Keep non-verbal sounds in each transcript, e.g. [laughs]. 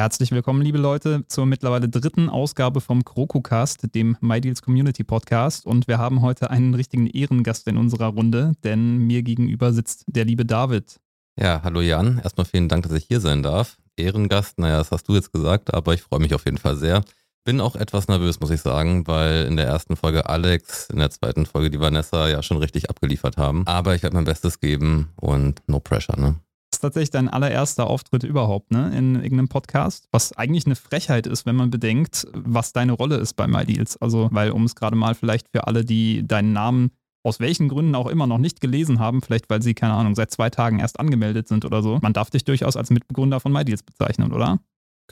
Herzlich willkommen, liebe Leute, zur mittlerweile dritten Ausgabe vom KrokuCast, dem MyDeals Community Podcast. Und wir haben heute einen richtigen Ehrengast in unserer Runde, denn mir gegenüber sitzt der liebe David. Ja, hallo Jan. Erstmal vielen Dank, dass ich hier sein darf. Ehrengast, naja, das hast du jetzt gesagt, aber ich freue mich auf jeden Fall sehr. Bin auch etwas nervös, muss ich sagen, weil in der ersten Folge Alex, in der zweiten Folge die Vanessa ja schon richtig abgeliefert haben. Aber ich werde mein Bestes geben und no pressure, ne? Das ist tatsächlich dein allererster Auftritt überhaupt, ne? In irgendeinem Podcast. Was eigentlich eine Frechheit ist, wenn man bedenkt, was deine Rolle ist bei MyDeals. Also, weil, um es gerade mal vielleicht für alle, die deinen Namen aus welchen Gründen auch immer noch nicht gelesen haben, vielleicht weil sie, keine Ahnung, seit zwei Tagen erst angemeldet sind oder so. Man darf dich durchaus als Mitbegründer von MyDeals bezeichnen, oder?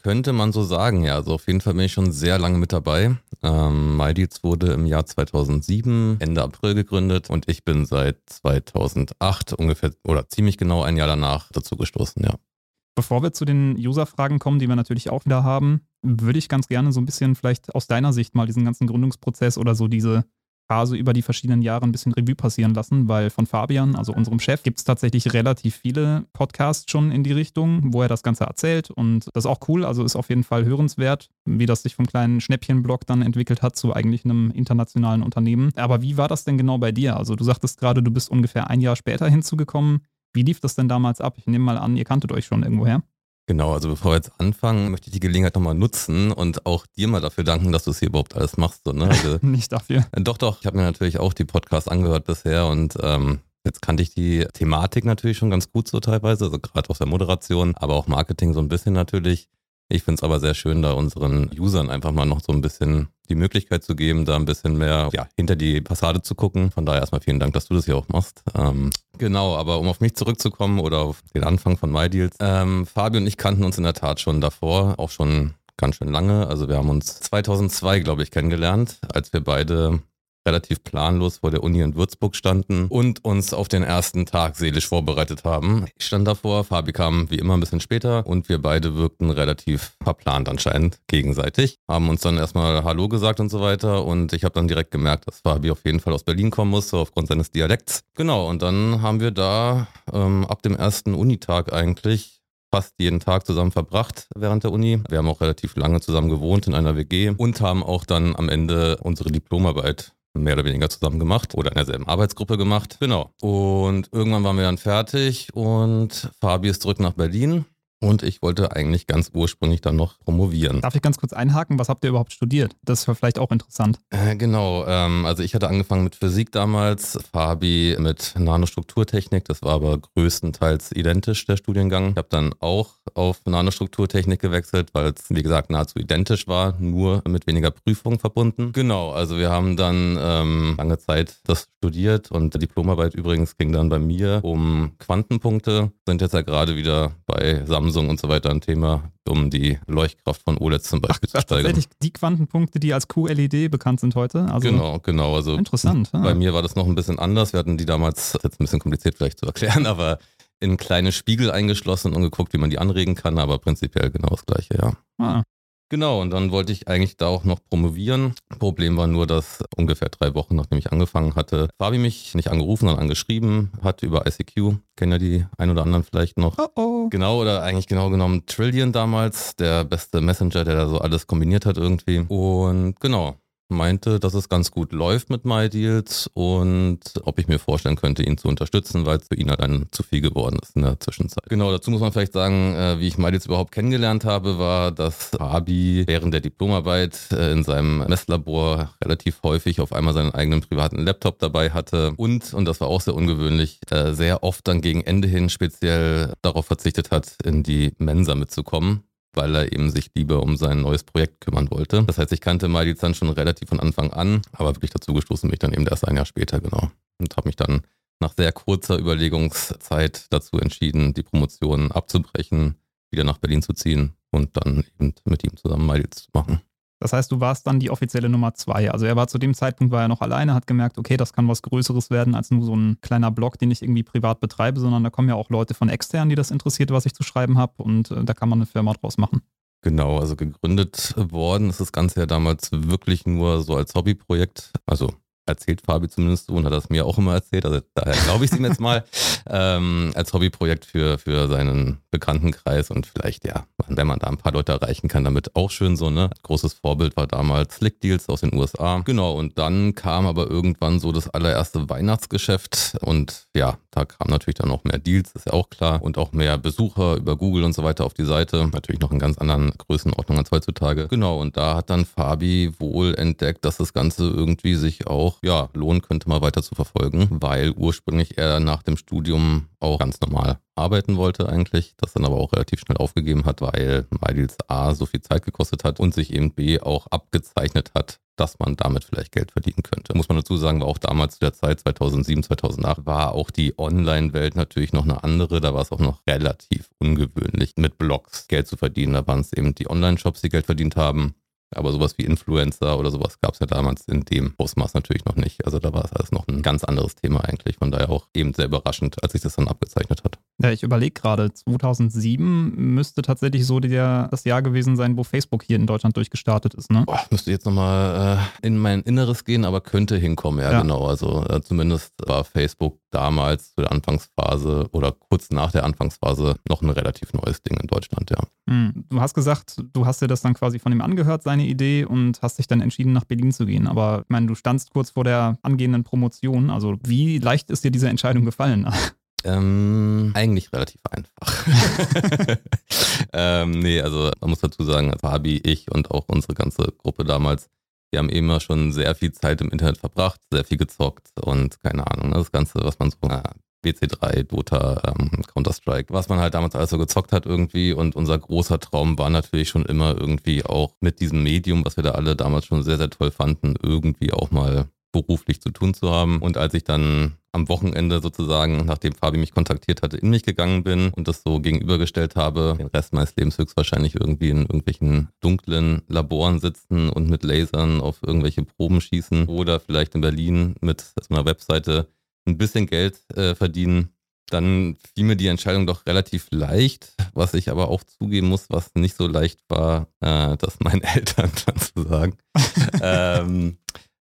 Könnte man so sagen, ja. Also auf jeden Fall bin ich schon sehr lange mit dabei. Ähm, MyDeals wurde im Jahr 2007, Ende April gegründet und ich bin seit 2008 ungefähr oder ziemlich genau ein Jahr danach dazu gestoßen, ja. Bevor wir zu den User-Fragen kommen, die wir natürlich auch wieder haben, würde ich ganz gerne so ein bisschen vielleicht aus deiner Sicht mal diesen ganzen Gründungsprozess oder so diese Phase über die verschiedenen Jahre ein bisschen Revue passieren lassen, weil von Fabian, also unserem Chef, gibt es tatsächlich relativ viele Podcasts schon in die Richtung, wo er das Ganze erzählt und das ist auch cool, also ist auf jeden Fall hörenswert, wie das sich vom kleinen Schnäppchenblog dann entwickelt hat zu eigentlich einem internationalen Unternehmen. Aber wie war das denn genau bei dir? Also du sagtest gerade, du bist ungefähr ein Jahr später hinzugekommen. Wie lief das denn damals ab? Ich nehme mal an, ihr kanntet euch schon irgendwoher. Genau, also bevor wir jetzt anfangen, möchte ich die Gelegenheit nochmal nutzen und auch dir mal dafür danken, dass du es hier überhaupt alles machst. So, ne? [laughs] also, Nicht dafür. Äh, doch, doch, ich habe mir natürlich auch die Podcasts angehört bisher und ähm, jetzt kannte ich die Thematik natürlich schon ganz gut so teilweise, also gerade aus der Moderation, aber auch Marketing so ein bisschen natürlich. Ich finde es aber sehr schön, da unseren Usern einfach mal noch so ein bisschen die Möglichkeit zu geben, da ein bisschen mehr ja, hinter die Passade zu gucken. Von daher erstmal vielen Dank, dass du das hier auch machst. Ähm, genau, aber um auf mich zurückzukommen oder auf den Anfang von MyDeals. Ähm, Fabio und ich kannten uns in der Tat schon davor, auch schon ganz schön lange. Also wir haben uns 2002, glaube ich, kennengelernt, als wir beide relativ planlos vor der Uni in Würzburg standen und uns auf den ersten Tag seelisch vorbereitet haben. Ich stand davor, Fabi kam wie immer ein bisschen später und wir beide wirkten relativ verplant anscheinend gegenseitig. Haben uns dann erstmal Hallo gesagt und so weiter und ich habe dann direkt gemerkt, dass Fabi auf jeden Fall aus Berlin kommen musste aufgrund seines Dialekts. Genau, und dann haben wir da ähm, ab dem ersten Unitag eigentlich fast jeden Tag zusammen verbracht während der Uni. Wir haben auch relativ lange zusammen gewohnt in einer WG und haben auch dann am Ende unsere Diplomarbeit mehr oder weniger zusammen gemacht oder in derselben Arbeitsgruppe gemacht. Genau. Und irgendwann waren wir dann fertig und Fabi ist zurück nach Berlin. Und ich wollte eigentlich ganz ursprünglich dann noch promovieren. Darf ich ganz kurz einhaken? Was habt ihr überhaupt studiert? Das ist vielleicht auch interessant. Äh, genau. Ähm, also ich hatte angefangen mit Physik damals, Fabi mit Nanostrukturtechnik. Das war aber größtenteils identisch, der Studiengang. Ich habe dann auch auf Nanostrukturtechnik gewechselt, weil es, wie gesagt, nahezu identisch war, nur mit weniger Prüfungen verbunden. Genau. Also wir haben dann ähm, lange Zeit das studiert und die Diplomarbeit übrigens ging dann bei mir um Quantenpunkte. Sind jetzt ja gerade wieder bei Samsung Samsung und so weiter ein Thema, um die Leuchtkraft von OLED zum Beispiel Ach, zu steigern. Tatsächlich die Quantenpunkte, die als QLED bekannt sind heute. Also genau, genau. Also interessant. Bei mir war das noch ein bisschen anders. Wir hatten die damals, jetzt ein bisschen kompliziert vielleicht zu erklären, [laughs] aber in kleine Spiegel eingeschlossen und geguckt, wie man die anregen kann, aber prinzipiell genau das gleiche, ja. Ah. Genau, und dann wollte ich eigentlich da auch noch promovieren. Problem war nur, dass ungefähr drei Wochen, nachdem ich angefangen hatte, Fabi mich nicht angerufen, sondern angeschrieben hat über ICQ. Kennen ja die ein oder anderen vielleicht noch. Oh oh. Genau, oder eigentlich genau genommen Trillion damals, der beste Messenger, der da so alles kombiniert hat irgendwie. Und genau, meinte, dass es ganz gut läuft mit MyDeals und ob ich mir vorstellen könnte, ihn zu unterstützen, weil es für ihn halt ein zu viel geworden ist in der Zwischenzeit. Genau, dazu muss man vielleicht sagen, äh, wie ich MyDeals überhaupt kennengelernt habe, war, dass Fabi während der Diplomarbeit äh, in seinem Messlabor relativ häufig auf einmal seinen eigenen privaten Laptop dabei hatte und, und das war auch sehr ungewöhnlich, äh, sehr oft dann gegen Ende hin speziell darauf verzichtet hat, in die Mensa mitzukommen weil er eben sich lieber um sein neues Projekt kümmern wollte. Das heißt, ich kannte Maidizan schon relativ von Anfang an, aber wirklich dazu gestoßen bin ich dann eben erst ein Jahr später, genau. Und habe mich dann nach sehr kurzer Überlegungszeit dazu entschieden, die Promotion abzubrechen, wieder nach Berlin zu ziehen und dann eben mit ihm zusammen Maidils zu machen. Das heißt, du warst dann die offizielle Nummer zwei. Also er war zu dem Zeitpunkt war er noch alleine, hat gemerkt, okay, das kann was Größeres werden als nur so ein kleiner Blog, den ich irgendwie privat betreibe, sondern da kommen ja auch Leute von extern, die das interessiert, was ich zu schreiben habe und äh, da kann man eine Firma draus machen. Genau, also gegründet worden ist das Ganze ja damals wirklich nur so als Hobbyprojekt. Also erzählt Fabi zumindest so und hat das mir auch immer erzählt. Also daher glaube ich es ihm jetzt mal. [laughs] ähm, als Hobbyprojekt für, für seinen Bekanntenkreis und vielleicht, ja, wenn man da ein paar Leute erreichen kann, damit auch schön so, ne? Großes Vorbild war damals Slick Deals aus den USA. Genau, und dann kam aber irgendwann so das allererste Weihnachtsgeschäft und ja, da kam natürlich dann noch mehr Deals, ist ja auch klar, und auch mehr Besucher über Google und so weiter auf die Seite. Natürlich noch in ganz anderen Größenordnungen als heutzutage. Genau, und da hat dann Fabi wohl entdeckt, dass das Ganze irgendwie sich auch, ja, lohnen könnte, mal weiter zu verfolgen, weil ursprünglich er nach dem Studium auch ganz normal arbeiten wollte eigentlich, das dann aber auch relativ schnell aufgegeben hat, weil MyDeals A so viel Zeit gekostet hat und sich eben B auch abgezeichnet hat, dass man damit vielleicht Geld verdienen könnte. Muss man dazu sagen, war auch damals zu der Zeit 2007, 2008 war auch die Online-Welt natürlich noch eine andere. Da war es auch noch relativ ungewöhnlich, mit Blogs Geld zu verdienen. Da waren es eben die Online-Shops, die Geld verdient haben. Aber sowas wie Influencer oder sowas gab es ja damals in dem Ausmaß natürlich noch nicht. Also da war es alles noch ein ganz anderes Thema eigentlich. Von daher auch eben sehr überraschend, als sich das dann abgezeichnet hat. Ja, ich überlege gerade, 2007 müsste tatsächlich so der, das Jahr gewesen sein, wo Facebook hier in Deutschland durchgestartet ist, ne? Boah, müsste jetzt nochmal äh, in mein Inneres gehen, aber könnte hinkommen, ja, ja. genau. Also äh, zumindest war Facebook damals zu der Anfangsphase oder kurz nach der Anfangsphase noch ein relativ neues Ding in Deutschland, ja. Hm. Du hast gesagt, du hast dir das dann quasi von ihm angehört, sein eine Idee und hast dich dann entschieden, nach Berlin zu gehen. Aber ich meine, du standst kurz vor der angehenden Promotion. Also wie leicht ist dir diese Entscheidung gefallen? Ähm, eigentlich relativ einfach. [laughs] ähm, nee, also man muss dazu sagen, Fabi, ich und auch unsere ganze Gruppe damals, wir haben immer schon sehr viel Zeit im Internet verbracht, sehr viel gezockt und keine Ahnung, ne, das Ganze, was man so BC3, Dota, ähm, Counter-Strike, was man halt damals alles so gezockt hat irgendwie. Und unser großer Traum war natürlich schon immer irgendwie auch mit diesem Medium, was wir da alle damals schon sehr, sehr toll fanden, irgendwie auch mal beruflich zu tun zu haben. Und als ich dann am Wochenende sozusagen, nachdem Fabi mich kontaktiert hatte, in mich gegangen bin und das so gegenübergestellt habe, den Rest meines Lebens höchstwahrscheinlich irgendwie in irgendwelchen dunklen Laboren sitzen und mit Lasern auf irgendwelche Proben schießen oder vielleicht in Berlin mit so einer Webseite ein bisschen Geld äh, verdienen, dann fiel mir die Entscheidung doch relativ leicht, was ich aber auch zugeben muss, was nicht so leicht war, äh, das meinen [laughs] Eltern dann zu sagen. [laughs] ähm,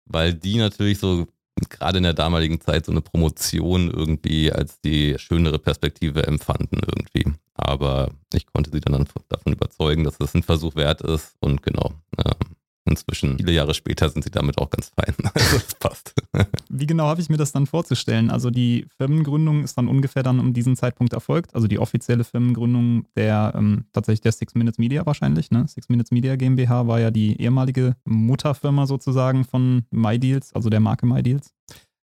weil die natürlich so gerade in der damaligen Zeit so eine Promotion irgendwie als die schönere Perspektive empfanden irgendwie. Aber ich konnte sie dann davon überzeugen, dass es ein Versuch wert ist und genau, Inzwischen, viele Jahre später, sind sie damit auch ganz fein. [laughs] Also es passt. Wie genau habe ich mir das dann vorzustellen? Also die Firmengründung ist dann ungefähr dann um diesen Zeitpunkt erfolgt. Also die offizielle Firmengründung der ähm, tatsächlich der Six Minutes Media wahrscheinlich. Ne? Six Minutes Media GmbH war ja die ehemalige Mutterfirma sozusagen von MyDeals, also der Marke MyDeals.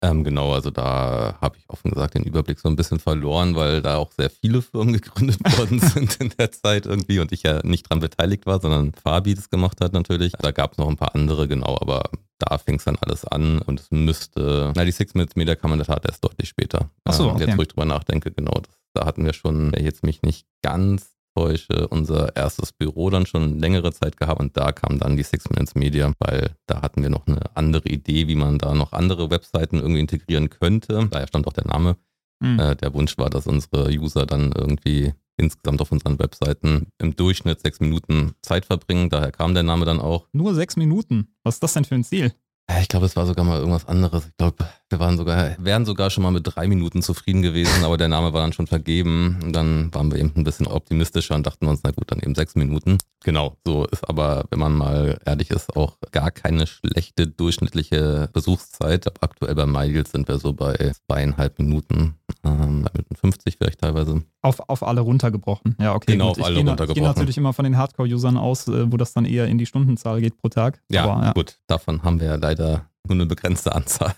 Ähm, genau, also da habe ich offen gesagt den Überblick so ein bisschen verloren, weil da auch sehr viele Firmen [laughs] gegründet worden sind in der Zeit irgendwie und ich ja nicht dran beteiligt war, sondern Fabi das gemacht hat natürlich. Da gab es noch ein paar andere, genau, aber da fing es dann alles an und es müsste, na die Six Minutes Media kann man in der Tat erst deutlich später. Achso, okay. Jetzt, wo ich drüber nachdenke, genau, das, da hatten wir schon, jetzt mich nicht ganz täusche, unser erstes Büro dann schon längere Zeit gehabt und da kam dann die Six Minutes Media, weil da hatten wir noch eine andere Idee, wie man da noch andere Webseiten irgendwie integrieren könnte. Daher stand auch der Name. Mhm. Äh, der Wunsch war, dass unsere User dann irgendwie insgesamt auf unseren Webseiten im Durchschnitt sechs Minuten Zeit verbringen. Daher kam der Name dann auch. Nur sechs Minuten? Was ist das denn für ein Ziel? Ich glaube, es war sogar mal irgendwas anderes. Ich glaube, wir waren sogar, wären sogar schon mal mit drei Minuten zufrieden gewesen, aber der Name war dann schon vergeben. Und dann waren wir eben ein bisschen optimistischer und dachten uns, na gut, dann eben sechs Minuten. Genau, so ist aber, wenn man mal ehrlich ist, auch gar keine schlechte durchschnittliche Besuchszeit. Aktuell bei MyDeals sind wir so bei zweieinhalb Minuten, ähm, bei 50 vielleicht teilweise. Auf, auf alle runtergebrochen. Ja, okay. Genau, gut. auf alle ich runtergebrochen. Ich gehe natürlich immer von den Hardcore-Usern aus, äh, wo das dann eher in die Stundenzahl geht pro Tag. Ja, aber, ja, gut, davon haben wir ja leider nur eine begrenzte Anzahl.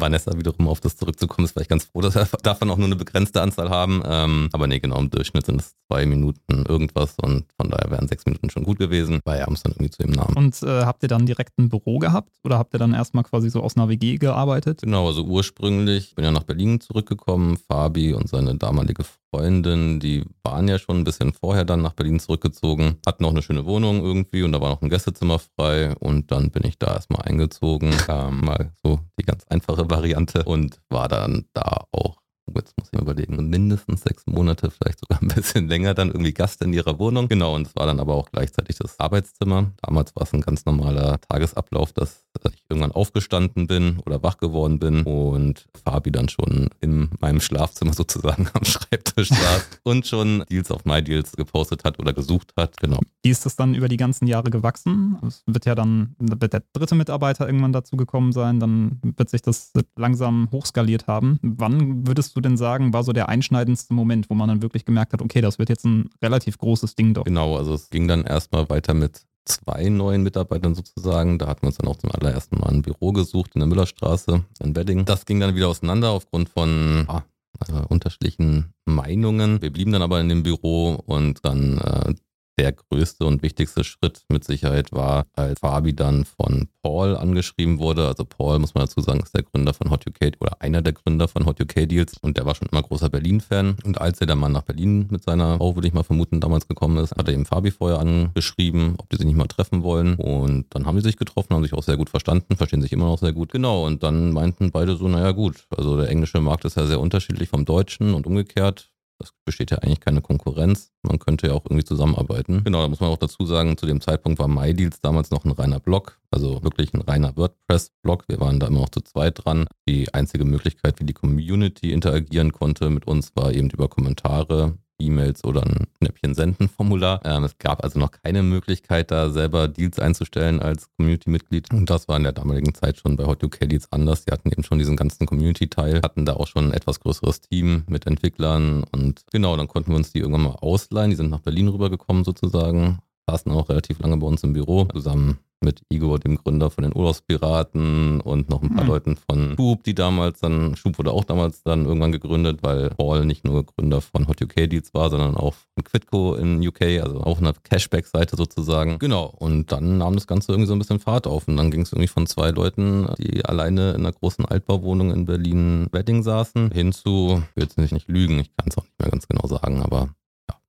Vanessa wiederum auf das zurückzukommen, ist vielleicht ganz froh, dass wir [laughs] davon auch nur eine begrenzte Anzahl haben. Ähm, aber nee, genau, im Durchschnitt sind es zwei Minuten irgendwas und von daher wären sechs Minuten schon gut gewesen. Bei abends dann irgendwie zu dem Namen. Und äh, habt ihr dann direkt ein Büro gehabt oder habt ihr dann erstmal quasi so aus einer WG gearbeitet? Genau, also ursprünglich bin ja nach Berlin zurückgekommen. Fabi und seine damalige Freundin, die waren ja schon ein bisschen vorher dann nach Berlin zurückgezogen, hatten auch eine schöne Wohnung irgendwie und da war noch ein Gästezimmer frei und dann bin ich da erstmal eingezogen, ähm, mal so die ganz einfache Variante und war dann da auch jetzt muss ich mir überlegen, mindestens sechs Monate, vielleicht sogar ein bisschen länger, dann irgendwie Gast in ihrer Wohnung. Genau, und es war dann aber auch gleichzeitig das Arbeitszimmer. Damals war es ein ganz normaler Tagesablauf, dass dass ich irgendwann aufgestanden bin oder wach geworden bin und Fabi dann schon in meinem Schlafzimmer [laughs] sozusagen am Schreibtisch saß und schon Deals auf MyDeals gepostet hat oder gesucht hat. Genau. Wie ist das dann über die ganzen Jahre gewachsen? Es wird ja dann, wird der dritte Mitarbeiter irgendwann dazu gekommen sein, dann wird sich das langsam hochskaliert haben. Wann würdest du denn sagen, war so der einschneidendste Moment, wo man dann wirklich gemerkt hat, okay, das wird jetzt ein relativ großes Ding doch? Genau, also es ging dann erstmal weiter mit zwei neuen Mitarbeitern sozusagen. Da hatten wir uns dann auch zum allerersten Mal ein Büro gesucht in der Müllerstraße in Wedding. Das ging dann wieder auseinander aufgrund von ah, äh, unterschiedlichen Meinungen. Wir blieben dann aber in dem Büro und dann äh, der größte und wichtigste Schritt mit Sicherheit war, als Fabi dann von Paul angeschrieben wurde. Also Paul, muss man dazu sagen, ist der Gründer von Hot UK oder einer der Gründer von Hot UK Deals und der war schon immer großer Berlin-Fan. Und als er dann mal nach Berlin mit seiner Frau, würde ich mal vermuten, damals gekommen ist, hat er eben Fabi vorher angeschrieben, ob die sich nicht mal treffen wollen. Und dann haben die sich getroffen, haben sich auch sehr gut verstanden, verstehen sich immer noch sehr gut. Genau, und dann meinten beide so, naja gut, also der englische Markt ist ja sehr unterschiedlich vom deutschen und umgekehrt das besteht ja eigentlich keine Konkurrenz. Man könnte ja auch irgendwie zusammenarbeiten. Genau, da muss man auch dazu sagen, zu dem Zeitpunkt war MyDeals damals noch ein reiner Blog, also wirklich ein reiner WordPress-Blog. Wir waren da immer noch zu zweit dran. Die einzige Möglichkeit, wie die Community interagieren konnte mit uns, war eben über Kommentare. E-Mails oder ein Knäppchen-Senden-Formular. Ähm, es gab also noch keine Möglichkeit, da selber Deals einzustellen als Community-Mitglied. Und das war in der damaligen Zeit schon bei Hot UK Deals anders. Die hatten eben schon diesen ganzen Community-Teil, hatten da auch schon ein etwas größeres Team mit Entwicklern und genau, dann konnten wir uns die irgendwann mal ausleihen. Die sind nach Berlin rübergekommen sozusagen, saßen auch relativ lange bei uns im Büro zusammen mit Igor, dem Gründer von den Urlaubspiraten und noch ein paar mhm. Leuten von Schub, die damals dann, Schub wurde auch damals dann irgendwann gegründet, weil Paul nicht nur Gründer von Hot UK Deals war, sondern auch von Quidco in UK, also auch eine Cashback-Seite sozusagen. Genau, und dann nahm das Ganze irgendwie so ein bisschen Fahrt auf und dann ging es irgendwie von zwei Leuten, die alleine in einer großen Altbauwohnung in Berlin-Wedding saßen, hin zu, ich will jetzt nicht, nicht lügen, ich kann es auch nicht mehr ganz genau sagen, aber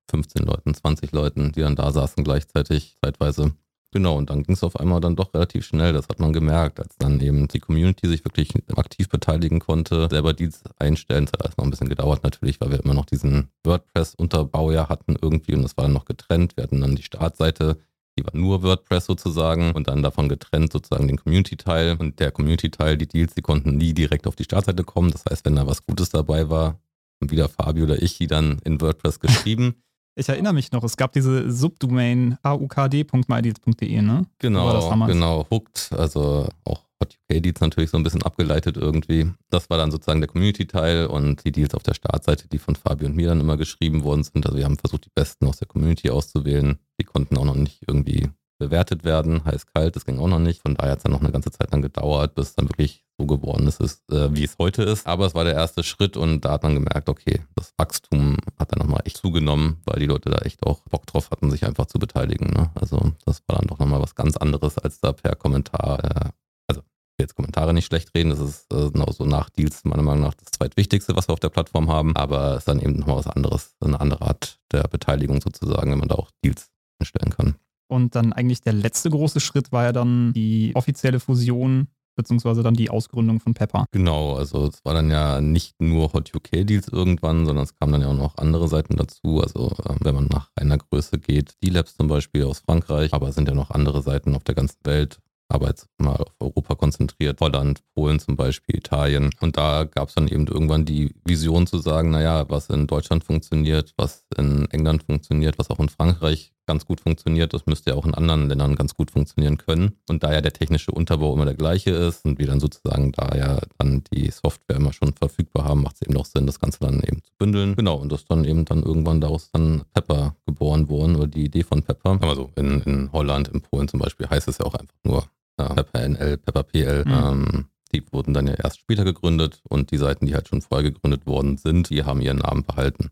15 Leuten, 20 Leuten, die dann da saßen gleichzeitig, zeitweise. Genau, und dann ging es auf einmal dann doch relativ schnell, das hat man gemerkt, als dann eben die Community sich wirklich aktiv beteiligen konnte, selber Deals einstellen. Es hat alles noch ein bisschen gedauert natürlich, weil wir immer noch diesen WordPress-Unterbaujahr hatten irgendwie und das war dann noch getrennt. Wir hatten dann die Startseite, die war nur WordPress sozusagen und dann davon getrennt sozusagen den Community-Teil und der Community-Teil, die Deals, die konnten nie direkt auf die Startseite kommen. Das heißt, wenn da was Gutes dabei war, wieder Fabi oder ich die dann in WordPress geschrieben. Ich erinnere mich noch, es gab diese Subdomain aukd.mydeals.de, ne? Genau, genau, Hooked, also auch Hot UK Deals natürlich so ein bisschen abgeleitet irgendwie. Das war dann sozusagen der Community-Teil und die Deals auf der Startseite, die von Fabi und mir dann immer geschrieben worden sind. Also wir haben versucht, die besten aus der Community auszuwählen. Die konnten auch noch nicht irgendwie bewertet werden, heiß kalt, das ging auch noch nicht. Von daher hat es dann noch eine ganze Zeit lang gedauert, bis dann wirklich so geworden ist, ist äh, wie es heute ist. Aber es war der erste Schritt und da hat man gemerkt, okay, das Wachstum hat dann nochmal echt zugenommen, weil die Leute da echt auch Bock drauf hatten, sich einfach zu beteiligen. Ne? Also das war dann doch nochmal was ganz anderes, als da per Kommentar, äh, also jetzt Kommentare nicht schlecht reden, das ist äh, genau so nach Deals meiner Meinung nach das zweitwichtigste, was wir auf der Plattform haben, aber es ist dann eben nochmal was anderes, eine andere Art der Beteiligung sozusagen, wenn man da auch Deals einstellen kann. Und dann eigentlich der letzte große Schritt war ja dann die offizielle Fusion beziehungsweise dann die Ausgründung von Pepper. Genau, also es war dann ja nicht nur Hot UK Deals irgendwann, sondern es kamen dann ja auch noch andere Seiten dazu. Also äh, wenn man nach einer Größe geht, D-Labs zum Beispiel aus Frankreich, aber es sind ja noch andere Seiten auf der ganzen Welt aber jetzt mal auf Europa konzentriert, Holland, Polen zum Beispiel, Italien. Und da gab es dann eben irgendwann die Vision zu sagen, naja, was in Deutschland funktioniert, was in England funktioniert, was auch in Frankreich ganz gut funktioniert, das müsste ja auch in anderen Ländern ganz gut funktionieren können. Und da ja der technische Unterbau immer der gleiche ist und wir dann sozusagen da ja dann die Software immer schon verfügbar haben, macht es eben auch Sinn, das Ganze dann eben zu bündeln. Genau, und das dann eben dann irgendwann daraus dann Pepper geboren worden oder die Idee von Pepper. Also in, in Holland, in Polen zum Beispiel heißt es ja auch einfach nur ja, Pepper NL, Pepper PL. Mhm. Ähm, die wurden dann ja erst später gegründet und die Seiten, die halt schon vorher gegründet worden sind, die haben ihren Namen behalten.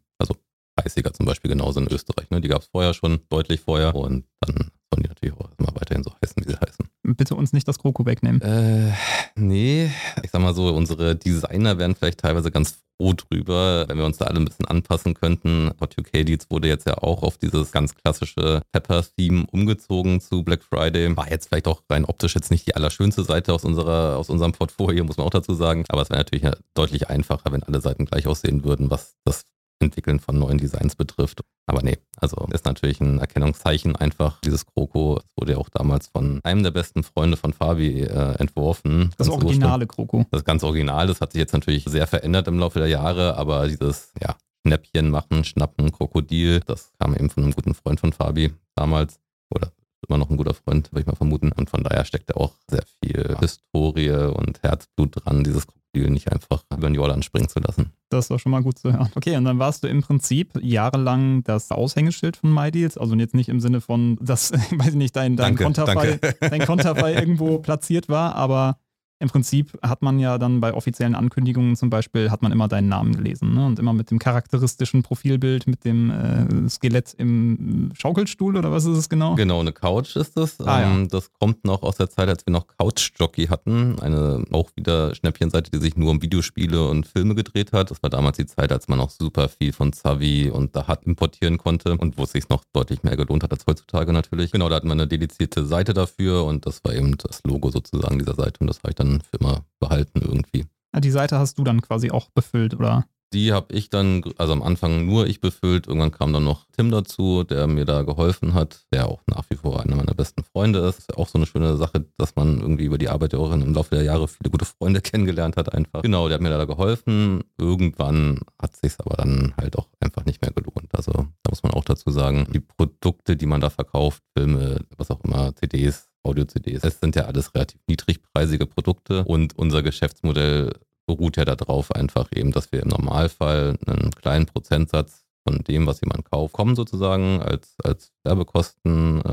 Also Heißiger zum Beispiel genauso in Österreich. Ne? Die gab es vorher schon, deutlich vorher und dann sollen die natürlich auch immer weiterhin so heißen, wie sie heißen. Bitte uns nicht das Kroko wegnehmen. Äh, nee, ich sag mal so, unsere Designer wären vielleicht teilweise ganz froh drüber, wenn wir uns da alle ein bisschen anpassen könnten. Hot UK Deals wurde jetzt ja auch auf dieses ganz klassische Pepper-Theme umgezogen zu Black Friday. War jetzt vielleicht auch rein optisch jetzt nicht die allerschönste Seite aus, unserer, aus unserem Portfolio, muss man auch dazu sagen. Aber es wäre natürlich deutlich einfacher, wenn alle Seiten gleich aussehen würden, was das Entwickeln von neuen Designs betrifft. Aber nee, also ist natürlich ein Erkennungszeichen einfach. Dieses Kroko wurde ja auch damals von einem der besten Freunde von Fabi äh, entworfen. Das originale Kroko. Das ganz Original, das hat sich jetzt natürlich sehr verändert im Laufe der Jahre, aber dieses, ja, Schnäppchen machen, schnappen, Krokodil, das kam eben von einem guten Freund von Fabi damals. Oder immer noch ein guter Freund, würde ich mal vermuten. Und von daher steckt da auch sehr viel Historie und Herzblut dran, dieses Krokodil nicht einfach über den Jordan springen zu lassen. Das ist doch schon mal gut zu hören. Okay, und dann warst du im Prinzip jahrelang das Aushängeschild von MyDeals. Also jetzt nicht im Sinne von, dass, [laughs] weiß ich nicht, dein, dein danke, Konterfei, danke. dein Konterfei [laughs] irgendwo platziert war, aber im Prinzip hat man ja dann bei offiziellen Ankündigungen zum Beispiel, hat man immer deinen Namen gelesen ne? und immer mit dem charakteristischen Profilbild, mit dem äh, Skelett im Schaukelstuhl oder was ist es genau? Genau, eine Couch ist das. Ah, ähm, ja. Das kommt noch aus der Zeit, als wir noch Couchjockey hatten, eine auch wieder Schnäppchenseite, die sich nur um Videospiele und Filme gedreht hat. Das war damals die Zeit, als man noch super viel von Zavi und Dahat importieren konnte und wo es sich noch deutlich mehr gelohnt hat als heutzutage natürlich. Genau, da hatten wir eine dedizierte Seite dafür und das war eben das Logo sozusagen dieser Seite und das habe ich dann dann für immer behalten irgendwie. Die Seite hast du dann quasi auch befüllt, oder? Die habe ich dann, also am Anfang nur ich befüllt. Irgendwann kam dann noch Tim dazu, der mir da geholfen hat, der auch nach wie vor einer meiner besten Freunde ist. ist auch so eine schöne Sache, dass man irgendwie über die Arbeit ja auch im Laufe der Jahre viele gute Freunde [laughs] kennengelernt hat einfach. Genau, der hat mir da geholfen. Irgendwann hat sich aber dann halt auch einfach nicht mehr gelohnt. Also da muss man auch dazu sagen, die Produkte, die man da verkauft, Filme, was auch immer, CDs, Audio-CDs. Es sind ja alles relativ niedrigpreisige Produkte und unser Geschäftsmodell beruht ja darauf einfach eben, dass wir im Normalfall einen kleinen Prozentsatz von dem, was jemand kauft, kommen sozusagen als, als Werbekosten, äh,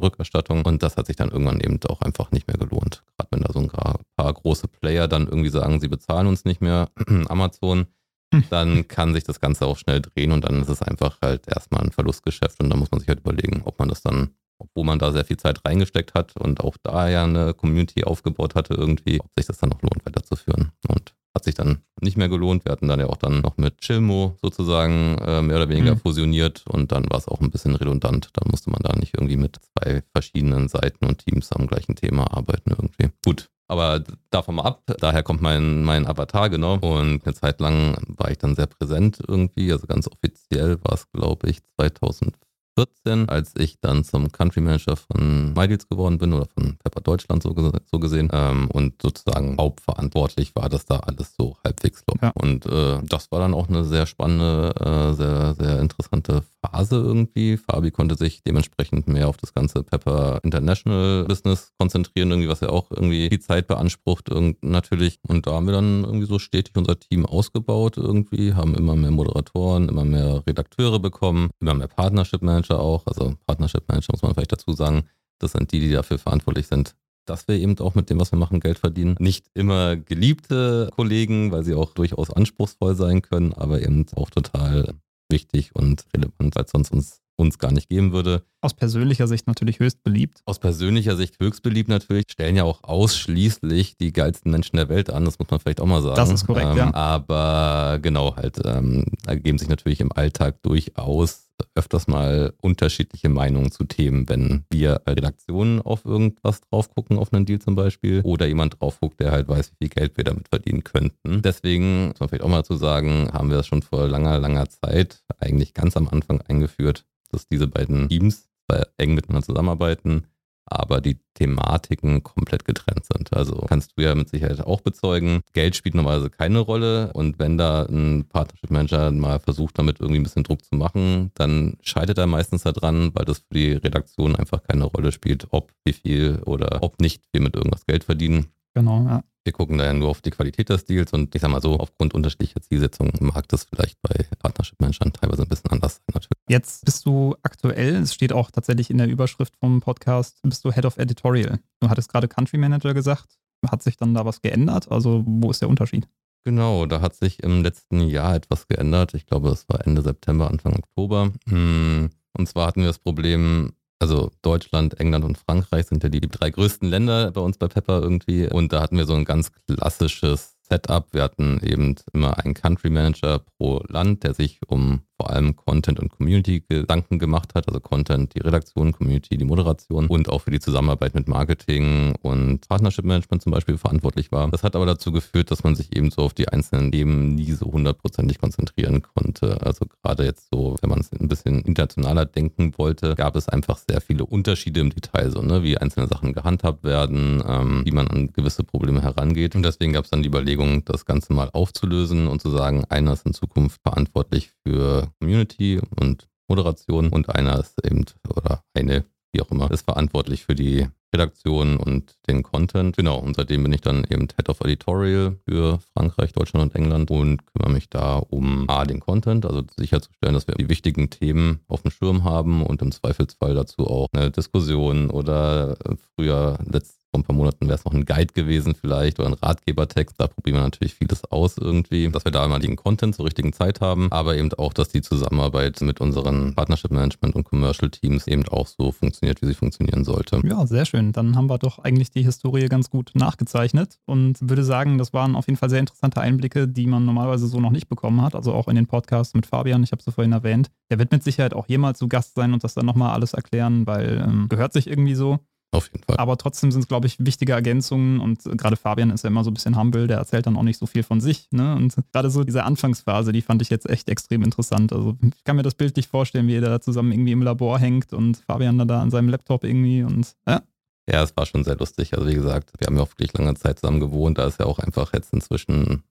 Rückerstattung. Und das hat sich dann irgendwann eben auch einfach nicht mehr gelohnt. Gerade wenn da so ein paar große Player dann irgendwie sagen, sie bezahlen uns nicht mehr, [clears throat] Amazon, hm. dann kann sich das Ganze auch schnell drehen und dann ist es einfach halt erstmal ein Verlustgeschäft und da muss man sich halt überlegen, ob man das dann obwohl man da sehr viel Zeit reingesteckt hat und auch da ja eine Community aufgebaut hatte irgendwie, ob sich das dann noch lohnt, weiterzuführen. Und hat sich dann nicht mehr gelohnt. Wir hatten dann ja auch dann noch mit Chilmo sozusagen äh, mehr oder weniger mhm. fusioniert und dann war es auch ein bisschen redundant. Dann musste man da nicht irgendwie mit zwei verschiedenen Seiten und Teams am gleichen Thema arbeiten irgendwie. Gut, aber davon mal ab, daher kommt mein, mein Avatar, genau. Und eine Zeit lang war ich dann sehr präsent irgendwie. Also ganz offiziell war es, glaube ich, 2005 2014, als ich dann zum Country Manager von MyDeals geworden bin oder von Pepper Deutschland so, so gesehen ähm, und sozusagen hauptverantwortlich war, dass da alles so halbwegs läuft. Ja. Und äh, das war dann auch eine sehr spannende, äh, sehr, sehr interessante Phase irgendwie. Fabi konnte sich dementsprechend mehr auf das ganze Pepper International Business konzentrieren, irgendwie, was ja auch irgendwie die Zeit beansprucht, natürlich. Und da haben wir dann irgendwie so stetig unser Team ausgebaut irgendwie, haben immer mehr Moderatoren, immer mehr Redakteure bekommen, immer mehr Partnership Manager auch. Also Partnership Manager muss man vielleicht dazu sagen. Das sind die, die dafür verantwortlich sind, dass wir eben auch mit dem, was wir machen, Geld verdienen. Nicht immer geliebte Kollegen, weil sie auch durchaus anspruchsvoll sein können, aber eben auch total wichtig und relevant, weil es sonst uns, uns gar nicht geben würde. Aus persönlicher Sicht natürlich höchst beliebt. Aus persönlicher Sicht höchst beliebt natürlich. Stellen ja auch ausschließlich die geilsten Menschen der Welt an, das muss man vielleicht auch mal sagen. Das ist korrekt, ähm, ja. Aber genau, halt, ähm, ergeben sich natürlich im Alltag durchaus öfters mal unterschiedliche Meinungen zu Themen, wenn wir als Redaktion auf irgendwas drauf gucken, auf einen Deal zum Beispiel, oder jemand drauf guckt, der halt weiß, wie viel Geld wir damit verdienen könnten. Deswegen, muss man vielleicht auch mal zu sagen, haben wir das schon vor langer, langer Zeit, eigentlich ganz am Anfang eingeführt, dass diese beiden Teams eng miteinander zusammenarbeiten aber die Thematiken komplett getrennt sind. Also kannst du ja mit Sicherheit auch bezeugen. Geld spielt normalerweise keine Rolle und wenn da ein Partnership Manager mal versucht, damit irgendwie ein bisschen Druck zu machen, dann scheitert er meistens daran, weil das für die Redaktion einfach keine Rolle spielt, ob wie viel oder ob nicht wir mit irgendwas Geld verdienen. Genau, ja. Wir gucken daher nur auf die Qualität des Deals und ich sag mal so, aufgrund unterschiedlicher Zielsetzungen mag das vielleicht bei Partnership-Managern teilweise ein bisschen anders sein natürlich. Jetzt bist du aktuell, es steht auch tatsächlich in der Überschrift vom Podcast, bist du Head of Editorial. Du hattest gerade Country Manager gesagt. Hat sich dann da was geändert? Also wo ist der Unterschied? Genau, da hat sich im letzten Jahr etwas geändert. Ich glaube, es war Ende September, Anfang Oktober. Hm, und zwar hatten wir das Problem, also Deutschland, England und Frankreich sind ja die drei größten Länder bei uns bei Pepper irgendwie. Und da hatten wir so ein ganz klassisches Setup. Wir hatten eben immer einen Country Manager pro Land, der sich um vor allem Content und Community Gedanken gemacht hat. Also Content, die Redaktion, Community, die Moderation und auch für die Zusammenarbeit mit Marketing und Partnership Management zum Beispiel verantwortlich war. Das hat aber dazu geführt, dass man sich eben so auf die einzelnen Themen nie so hundertprozentig konzentrieren konnte. Also gerade jetzt so, wenn man es ein bisschen internationaler denken wollte, gab es einfach sehr viele Unterschiede im Detail, so ne, wie einzelne Sachen gehandhabt werden, ähm, wie man an gewisse Probleme herangeht. Und deswegen gab es dann die Überlegung, das Ganze mal aufzulösen und zu sagen, einer ist in Zukunft verantwortlich für Community und Moderation und einer ist eben, oder eine, wie auch immer, ist verantwortlich für die Redaktion und den Content. Genau, und seitdem bin ich dann eben Head of Editorial für Frankreich, Deutschland und England und kümmere mich da um A, den Content, also sicherzustellen, dass wir die wichtigen Themen auf dem Schirm haben und im Zweifelsfall dazu auch eine Diskussion oder früher letzt vor ein paar Monaten wäre es noch ein Guide gewesen vielleicht oder ein Ratgebertext. Da probieren wir natürlich vieles aus irgendwie, dass wir da immer den Content zur richtigen Zeit haben, aber eben auch, dass die Zusammenarbeit mit unseren Partnership Management und Commercial Teams eben auch so funktioniert, wie sie funktionieren sollte. Ja, sehr schön. Dann haben wir doch eigentlich die Historie ganz gut nachgezeichnet und würde sagen, das waren auf jeden Fall sehr interessante Einblicke, die man normalerweise so noch nicht bekommen hat. Also auch in den Podcasts mit Fabian, ich habe es vorhin erwähnt. Der wird mit Sicherheit auch jemals zu Gast sein und das dann nochmal alles erklären, weil ähm, gehört sich irgendwie so. Auf jeden Fall. Aber trotzdem sind es, glaube ich, wichtige Ergänzungen und gerade Fabian ist ja immer so ein bisschen humble, der erzählt dann auch nicht so viel von sich. Ne? Und gerade so diese Anfangsphase, die fand ich jetzt echt extrem interessant. Also ich kann mir das bildlich vorstellen, wie ihr da zusammen irgendwie im Labor hängt und Fabian da an seinem Laptop irgendwie und ja. Ja, es war schon sehr lustig. Also wie gesagt, wir haben ja auch wirklich lange Zeit zusammen gewohnt. Da ist ja auch einfach jetzt inzwischen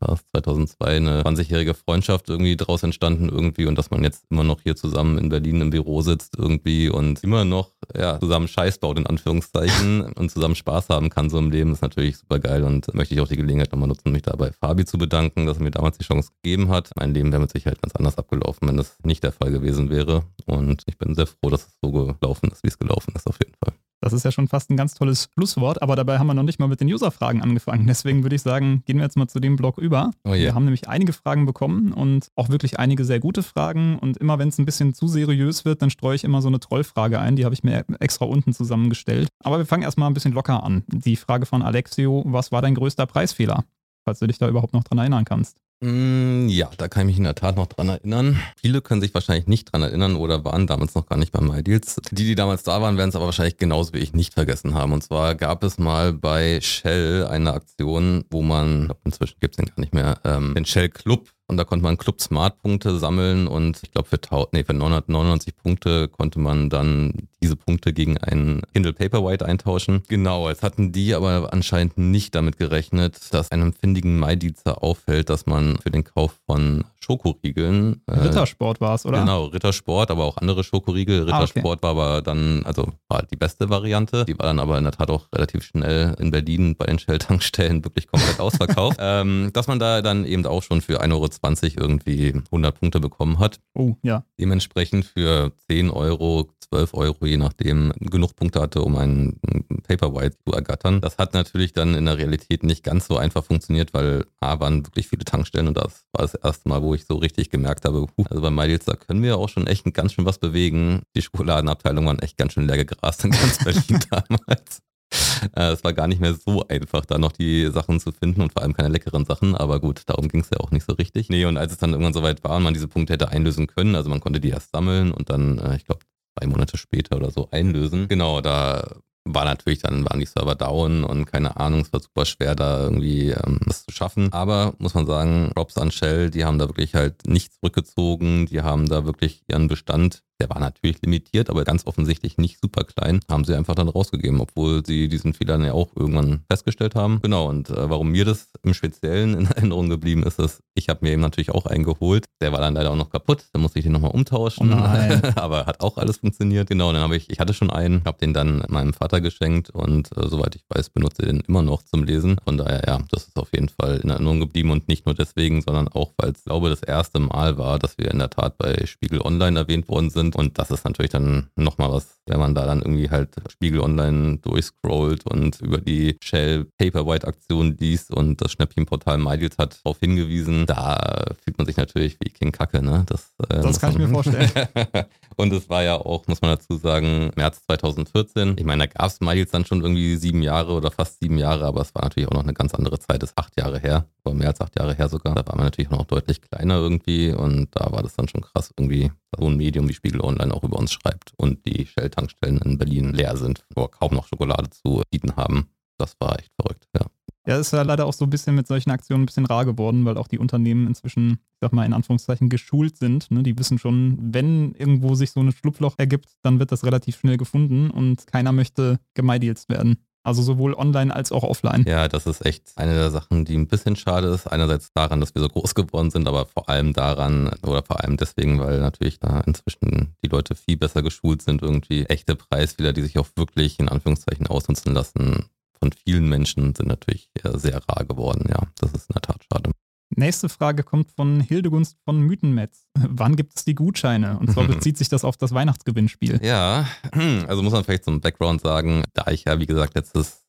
war es 2002 eine 20-jährige Freundschaft irgendwie draus entstanden irgendwie und dass man jetzt immer noch hier zusammen in Berlin im Büro sitzt irgendwie und immer noch ja, zusammen Scheiß baut in Anführungszeichen [laughs] und zusammen Spaß haben kann so im Leben ist natürlich super geil und möchte ich auch die Gelegenheit nochmal nutzen, mich da bei Fabi zu bedanken, dass er mir damals die Chance gegeben hat. Mein Leben wäre mit Sicherheit ganz anders abgelaufen, wenn das nicht der Fall gewesen wäre und ich bin sehr froh, dass es so gelaufen ist, wie es gelaufen ist auf jeden Fall. Das ist ja schon fast ein ganz tolles Schlusswort, aber dabei haben wir noch nicht mal mit den User-Fragen angefangen. Deswegen würde ich sagen, gehen wir jetzt mal zu dem Blog über. Oh yeah. Wir haben nämlich einige Fragen bekommen und auch wirklich einige sehr gute Fragen. Und immer wenn es ein bisschen zu seriös wird, dann streue ich immer so eine Trollfrage ein. Die habe ich mir extra unten zusammengestellt. Aber wir fangen erstmal ein bisschen locker an. Die Frage von Alexio: Was war dein größter Preisfehler? Falls du dich da überhaupt noch dran erinnern kannst. Mm, ja, da kann ich mich in der Tat noch dran erinnern. Viele können sich wahrscheinlich nicht dran erinnern oder waren damals noch gar nicht bei MyDeals. Die, die damals da waren, werden es aber wahrscheinlich genauso wie ich nicht vergessen haben. Und zwar gab es mal bei Shell eine Aktion, wo man, inzwischen gibt es den gar nicht mehr, ähm, den Shell Club und da konnte man Club Smart Punkte sammeln und ich glaube für, nee, für 999 Punkte konnte man dann diese Punkte gegen einen Kindle Paperwhite eintauschen. Genau, jetzt hatten die aber anscheinend nicht damit gerechnet, dass einem findigen Maidiezer auffällt, dass man für den Kauf von Schokoriegeln. Äh, Rittersport war es, oder? Genau, Rittersport, aber auch andere Schokoriegel. Rittersport ah, okay. war aber dann, also war die beste Variante. Die war dann aber in der Tat auch relativ schnell in Berlin bei den Shell-Tankstellen wirklich komplett ausverkauft. [laughs] ähm, dass man da dann eben auch schon für 1,20 Euro irgendwie 100 Punkte bekommen hat. Oh, ja. Dementsprechend für 10 Euro 12 Euro, je nachdem, genug Punkte hatte, um einen Paperwhite zu ergattern. Das hat natürlich dann in der Realität nicht ganz so einfach funktioniert, weil A waren wirklich viele Tankstellen und das war das erste Mal, wo ich so richtig gemerkt habe, huh, also bei MyDeals, da können wir auch schon echt ganz schön was bewegen. Die Schokoladenabteilung waren echt ganz schön leer gegrast in ganz [laughs] Berlin damals. [laughs] Äh, es war gar nicht mehr so einfach, da noch die Sachen zu finden und vor allem keine leckeren Sachen. Aber gut, darum ging es ja auch nicht so richtig. Nee, und als es dann irgendwann soweit war und man diese Punkte hätte einlösen können, also man konnte die erst sammeln und dann, äh, ich glaube, zwei Monate später oder so einlösen. Genau, da war natürlich dann, waren die Server down und keine Ahnung, es war super schwer, da irgendwie ähm, das zu schaffen. Aber muss man sagen, Props an Shell, die haben da wirklich halt nicht zurückgezogen, die haben da wirklich ihren Bestand der war natürlich limitiert, aber ganz offensichtlich nicht super klein. Haben sie einfach dann rausgegeben, obwohl sie diesen Fehler ja auch irgendwann festgestellt haben. Genau, und äh, warum mir das im Speziellen in [laughs] Erinnerung geblieben ist, ist, ich habe mir eben natürlich auch eingeholt. Der war dann leider auch noch kaputt, da musste ich den nochmal umtauschen. Oh [laughs] aber hat auch alles funktioniert. Genau, dann habe ich, ich hatte schon einen, habe den dann meinem Vater geschenkt und äh, soweit ich weiß, benutze den immer noch zum Lesen. Von daher, ja, das ist auf jeden Fall in Erinnerung geblieben und nicht nur deswegen, sondern auch, weil es, glaube das erste Mal war, dass wir in der Tat bei Spiegel Online erwähnt worden sind sind. Und das ist natürlich dann nochmal was, wenn man da dann irgendwie halt Spiegel Online durchscrollt und über die Shell Paperwhite-Aktion liest und das Schnäppchenportal MyDeals hat darauf hingewiesen, da fühlt man sich natürlich wie King Kacke, ne? Das, äh, das kann ich mir vorstellen. [laughs] und es war ja auch, muss man dazu sagen, März 2014. Ich meine, da gab es MyDeals dann schon irgendwie sieben Jahre oder fast sieben Jahre, aber es war natürlich auch noch eine ganz andere Zeit, das ist acht Jahre her, oder mehr als acht Jahre her sogar. Da war man natürlich noch deutlich kleiner irgendwie und da war das dann schon krass, irgendwie so ein Medium wie Spiegel Online auch über uns schreibt und die Shell-Tankstellen in Berlin leer sind, wo kaum noch Schokolade zu bieten haben. Das war echt verrückt, ja. Ja, ist ja leider auch so ein bisschen mit solchen Aktionen ein bisschen rar geworden, weil auch die Unternehmen inzwischen, ich sag mal in Anführungszeichen, geschult sind. Ne? Die wissen schon, wenn irgendwo sich so ein Schlupfloch ergibt, dann wird das relativ schnell gefunden und keiner möchte gemeidealst werden. Also sowohl online als auch offline. Ja, das ist echt eine der Sachen, die ein bisschen schade ist. Einerseits daran, dass wir so groß [laughs] geworden sind, aber vor allem daran, oder vor allem deswegen, weil natürlich da inzwischen die Leute viel besser geschult sind, irgendwie echte Preisfehler, die sich auch wirklich in Anführungszeichen ausnutzen lassen, von vielen Menschen sind natürlich sehr rar geworden. Ja, das ist in der Tat schade. Nächste Frage kommt von Hildegunst von Mythenmetz. Wann gibt es die Gutscheine? Und zwar [laughs] bezieht sich das auf das Weihnachtsgewinnspiel. Ja, [clears throat] also muss man vielleicht zum Background sagen, da ich ja, wie gesagt, letztes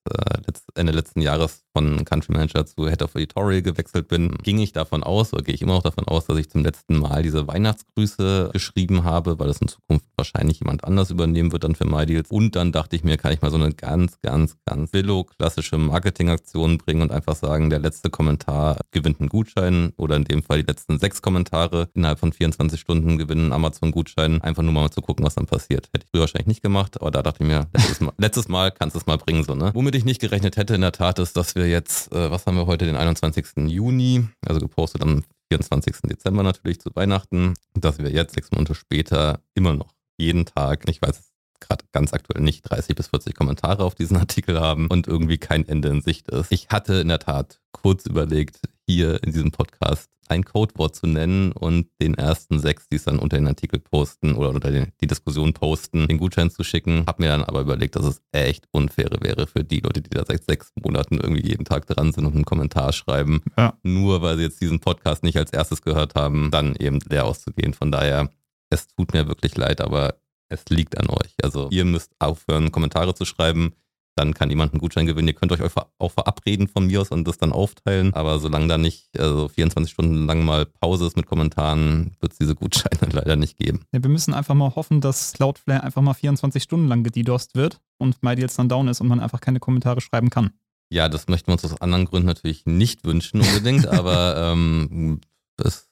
Ende letzten Jahres von Country Manager zu Head of Editorial gewechselt bin, ging ich davon aus, oder gehe ich immer noch davon aus, dass ich zum letzten Mal diese Weihnachtsgrüße geschrieben habe, weil das in Zukunft wahrscheinlich jemand anders übernehmen wird dann für MyDeals. Und dann dachte ich mir, kann ich mal so eine ganz, ganz, ganz billo-klassische Marketingaktion bringen und einfach sagen, der letzte Kommentar gewinnt einen Gutschein oder in dem Fall die letzten sechs Kommentare innerhalb von 24 Stunden gewinnen Amazon-Gutschein. Einfach nur mal zu gucken, was dann passiert. Hätte ich früher wahrscheinlich nicht gemacht, aber da dachte ich mir, letztes Mal, letztes mal kannst du es mal bringen, so, ne? Womit ich nicht gerechnet hätte in der Tat ist, dass wir jetzt, äh, was haben wir heute, den 21. Juni, also gepostet am 24. Dezember natürlich zu Weihnachten, dass wir jetzt sechs Monate später immer noch jeden Tag, ich weiß gerade ganz aktuell nicht 30 bis 40 Kommentare auf diesen Artikel haben und irgendwie kein Ende in Sicht ist. Ich hatte in der Tat kurz überlegt, hier in diesem Podcast ein Codewort zu nennen und den ersten sechs, die es dann unter den Artikel posten oder unter die, die Diskussion posten, den Gutschein zu schicken. Hab mir dann aber überlegt, dass es echt unfair wäre für die Leute, die da seit sechs Monaten irgendwie jeden Tag dran sind und einen Kommentar schreiben. Ja. Nur weil sie jetzt diesen Podcast nicht als erstes gehört haben, dann eben leer auszugehen. Von daher, es tut mir wirklich leid, aber es liegt an euch. Also ihr müsst aufhören, Kommentare zu schreiben dann kann jemand einen Gutschein gewinnen. Ihr könnt euch auch verabreden von mir aus und das dann aufteilen. Aber solange da nicht also 24 Stunden lang mal Pause ist mit Kommentaren, wird es diese Gutscheine [laughs] leider nicht geben. Ja, wir müssen einfach mal hoffen, dass Cloudflare einfach mal 24 Stunden lang gedidost wird und MyDeals dann down ist und man einfach keine Kommentare schreiben kann. Ja, das möchten wir uns aus anderen Gründen natürlich nicht wünschen unbedingt, [laughs] aber ähm, ist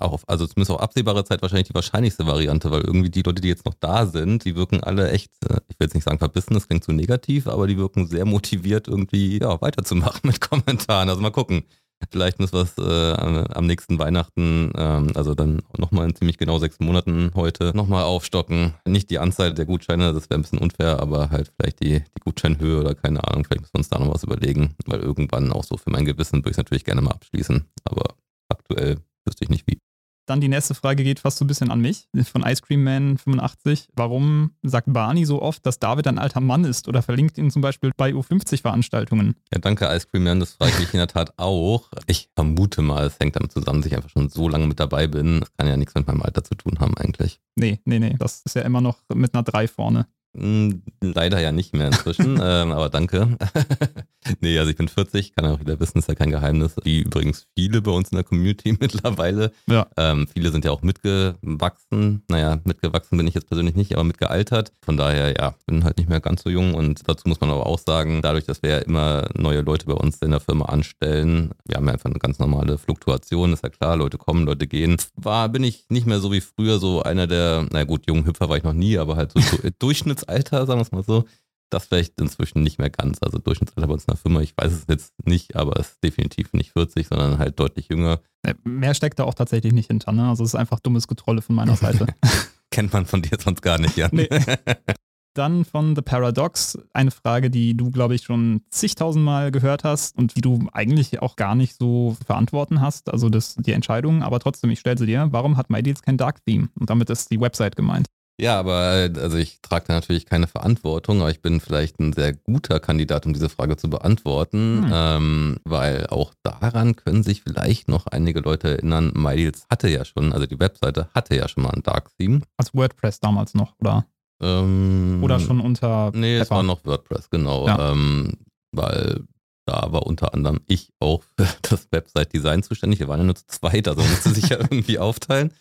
auch auf, also zumindest auf absehbare Zeit wahrscheinlich die wahrscheinlichste Variante, weil irgendwie die Leute, die jetzt noch da sind, die wirken alle echt, äh, ich will jetzt nicht sagen verbissen, das klingt zu negativ, aber die wirken sehr motiviert, irgendwie ja, weiterzumachen mit [laughs] Kommentaren. Also mal gucken. Vielleicht müssen wir es äh, am nächsten Weihnachten, ähm, also dann nochmal in ziemlich genau sechs Monaten heute, nochmal aufstocken. Nicht die Anzahl der Gutscheine, das wäre ein bisschen unfair, aber halt vielleicht die, die Gutscheinhöhe oder keine Ahnung, vielleicht müssen wir uns da noch was überlegen, weil irgendwann auch so für mein Gewissen würde ich es natürlich gerne mal abschließen. Aber aktuell wüsste ich nicht wie. Dann die nächste Frage geht fast so ein bisschen an mich, von Ice Cream Man 85. Warum sagt Barney so oft, dass David ein alter Mann ist oder verlinkt ihn zum Beispiel bei U50-Veranstaltungen? Ja, danke Ice Cream Man, das frage ich mich in der Tat auch. Ich vermute mal, es hängt damit zusammen, dass ich einfach schon so lange mit dabei bin. Das kann ja nichts mit meinem Alter zu tun haben eigentlich. Nee, nee, nee, das ist ja immer noch mit einer 3 vorne. Hm, leider ja nicht mehr inzwischen, [laughs] ähm, aber danke. [laughs] nee, also ich bin 40, kann auch wieder wissen, ist ja kein Geheimnis. Wie übrigens viele bei uns in der Community [laughs] mittlerweile. Ja. Ähm, viele sind ja auch mitgewachsen. Naja, mitgewachsen bin ich jetzt persönlich nicht, aber mitgealtert. Von daher, ja, bin halt nicht mehr ganz so jung und dazu muss man aber auch sagen, dadurch, dass wir ja immer neue Leute bei uns in der Firma anstellen, wir haben ja einfach eine ganz normale Fluktuation, ist ja klar, Leute kommen, Leute gehen. War, bin ich nicht mehr so wie früher so einer der, na gut, jungen Hüpfer war ich noch nie, aber halt so Durchschnitts Durchschnittsalter, sagen wir es mal so, das vielleicht inzwischen nicht mehr ganz. Also Durchschnittsalter bei uns in der Firma, ich weiß es jetzt nicht, aber es ist definitiv nicht 40, sondern halt deutlich jünger. Mehr steckt da auch tatsächlich nicht hinter, ne? Also es ist einfach dummes Getrolle von meiner Seite. [laughs] [laughs] Kennt man von dir sonst gar nicht, ja. Nee. [laughs] Dann von The Paradox eine Frage, die du, glaube ich, schon zigtausendmal gehört hast und die du eigentlich auch gar nicht so verantworten hast, also das, die Entscheidung, aber trotzdem, ich stelle sie dir. Warum hat MyDeals kein Dark Theme? Und damit ist die Website gemeint. Ja, aber also ich trage da natürlich keine Verantwortung, aber ich bin vielleicht ein sehr guter Kandidat, um diese Frage zu beantworten, hm. ähm, weil auch daran können sich vielleicht noch einige Leute erinnern. MyDeals hatte ja schon, also die Webseite hatte ja schon mal ein Dark Theme. Als WordPress damals noch, oder? Ähm, oder schon unter. Nee, Pepper. es war noch WordPress, genau. Ja. Ähm, weil da war unter anderem ich auch [laughs] für das Website-Design zuständig. Wir waren ja nur zu zweit, also musste sich ja [laughs] irgendwie aufteilen.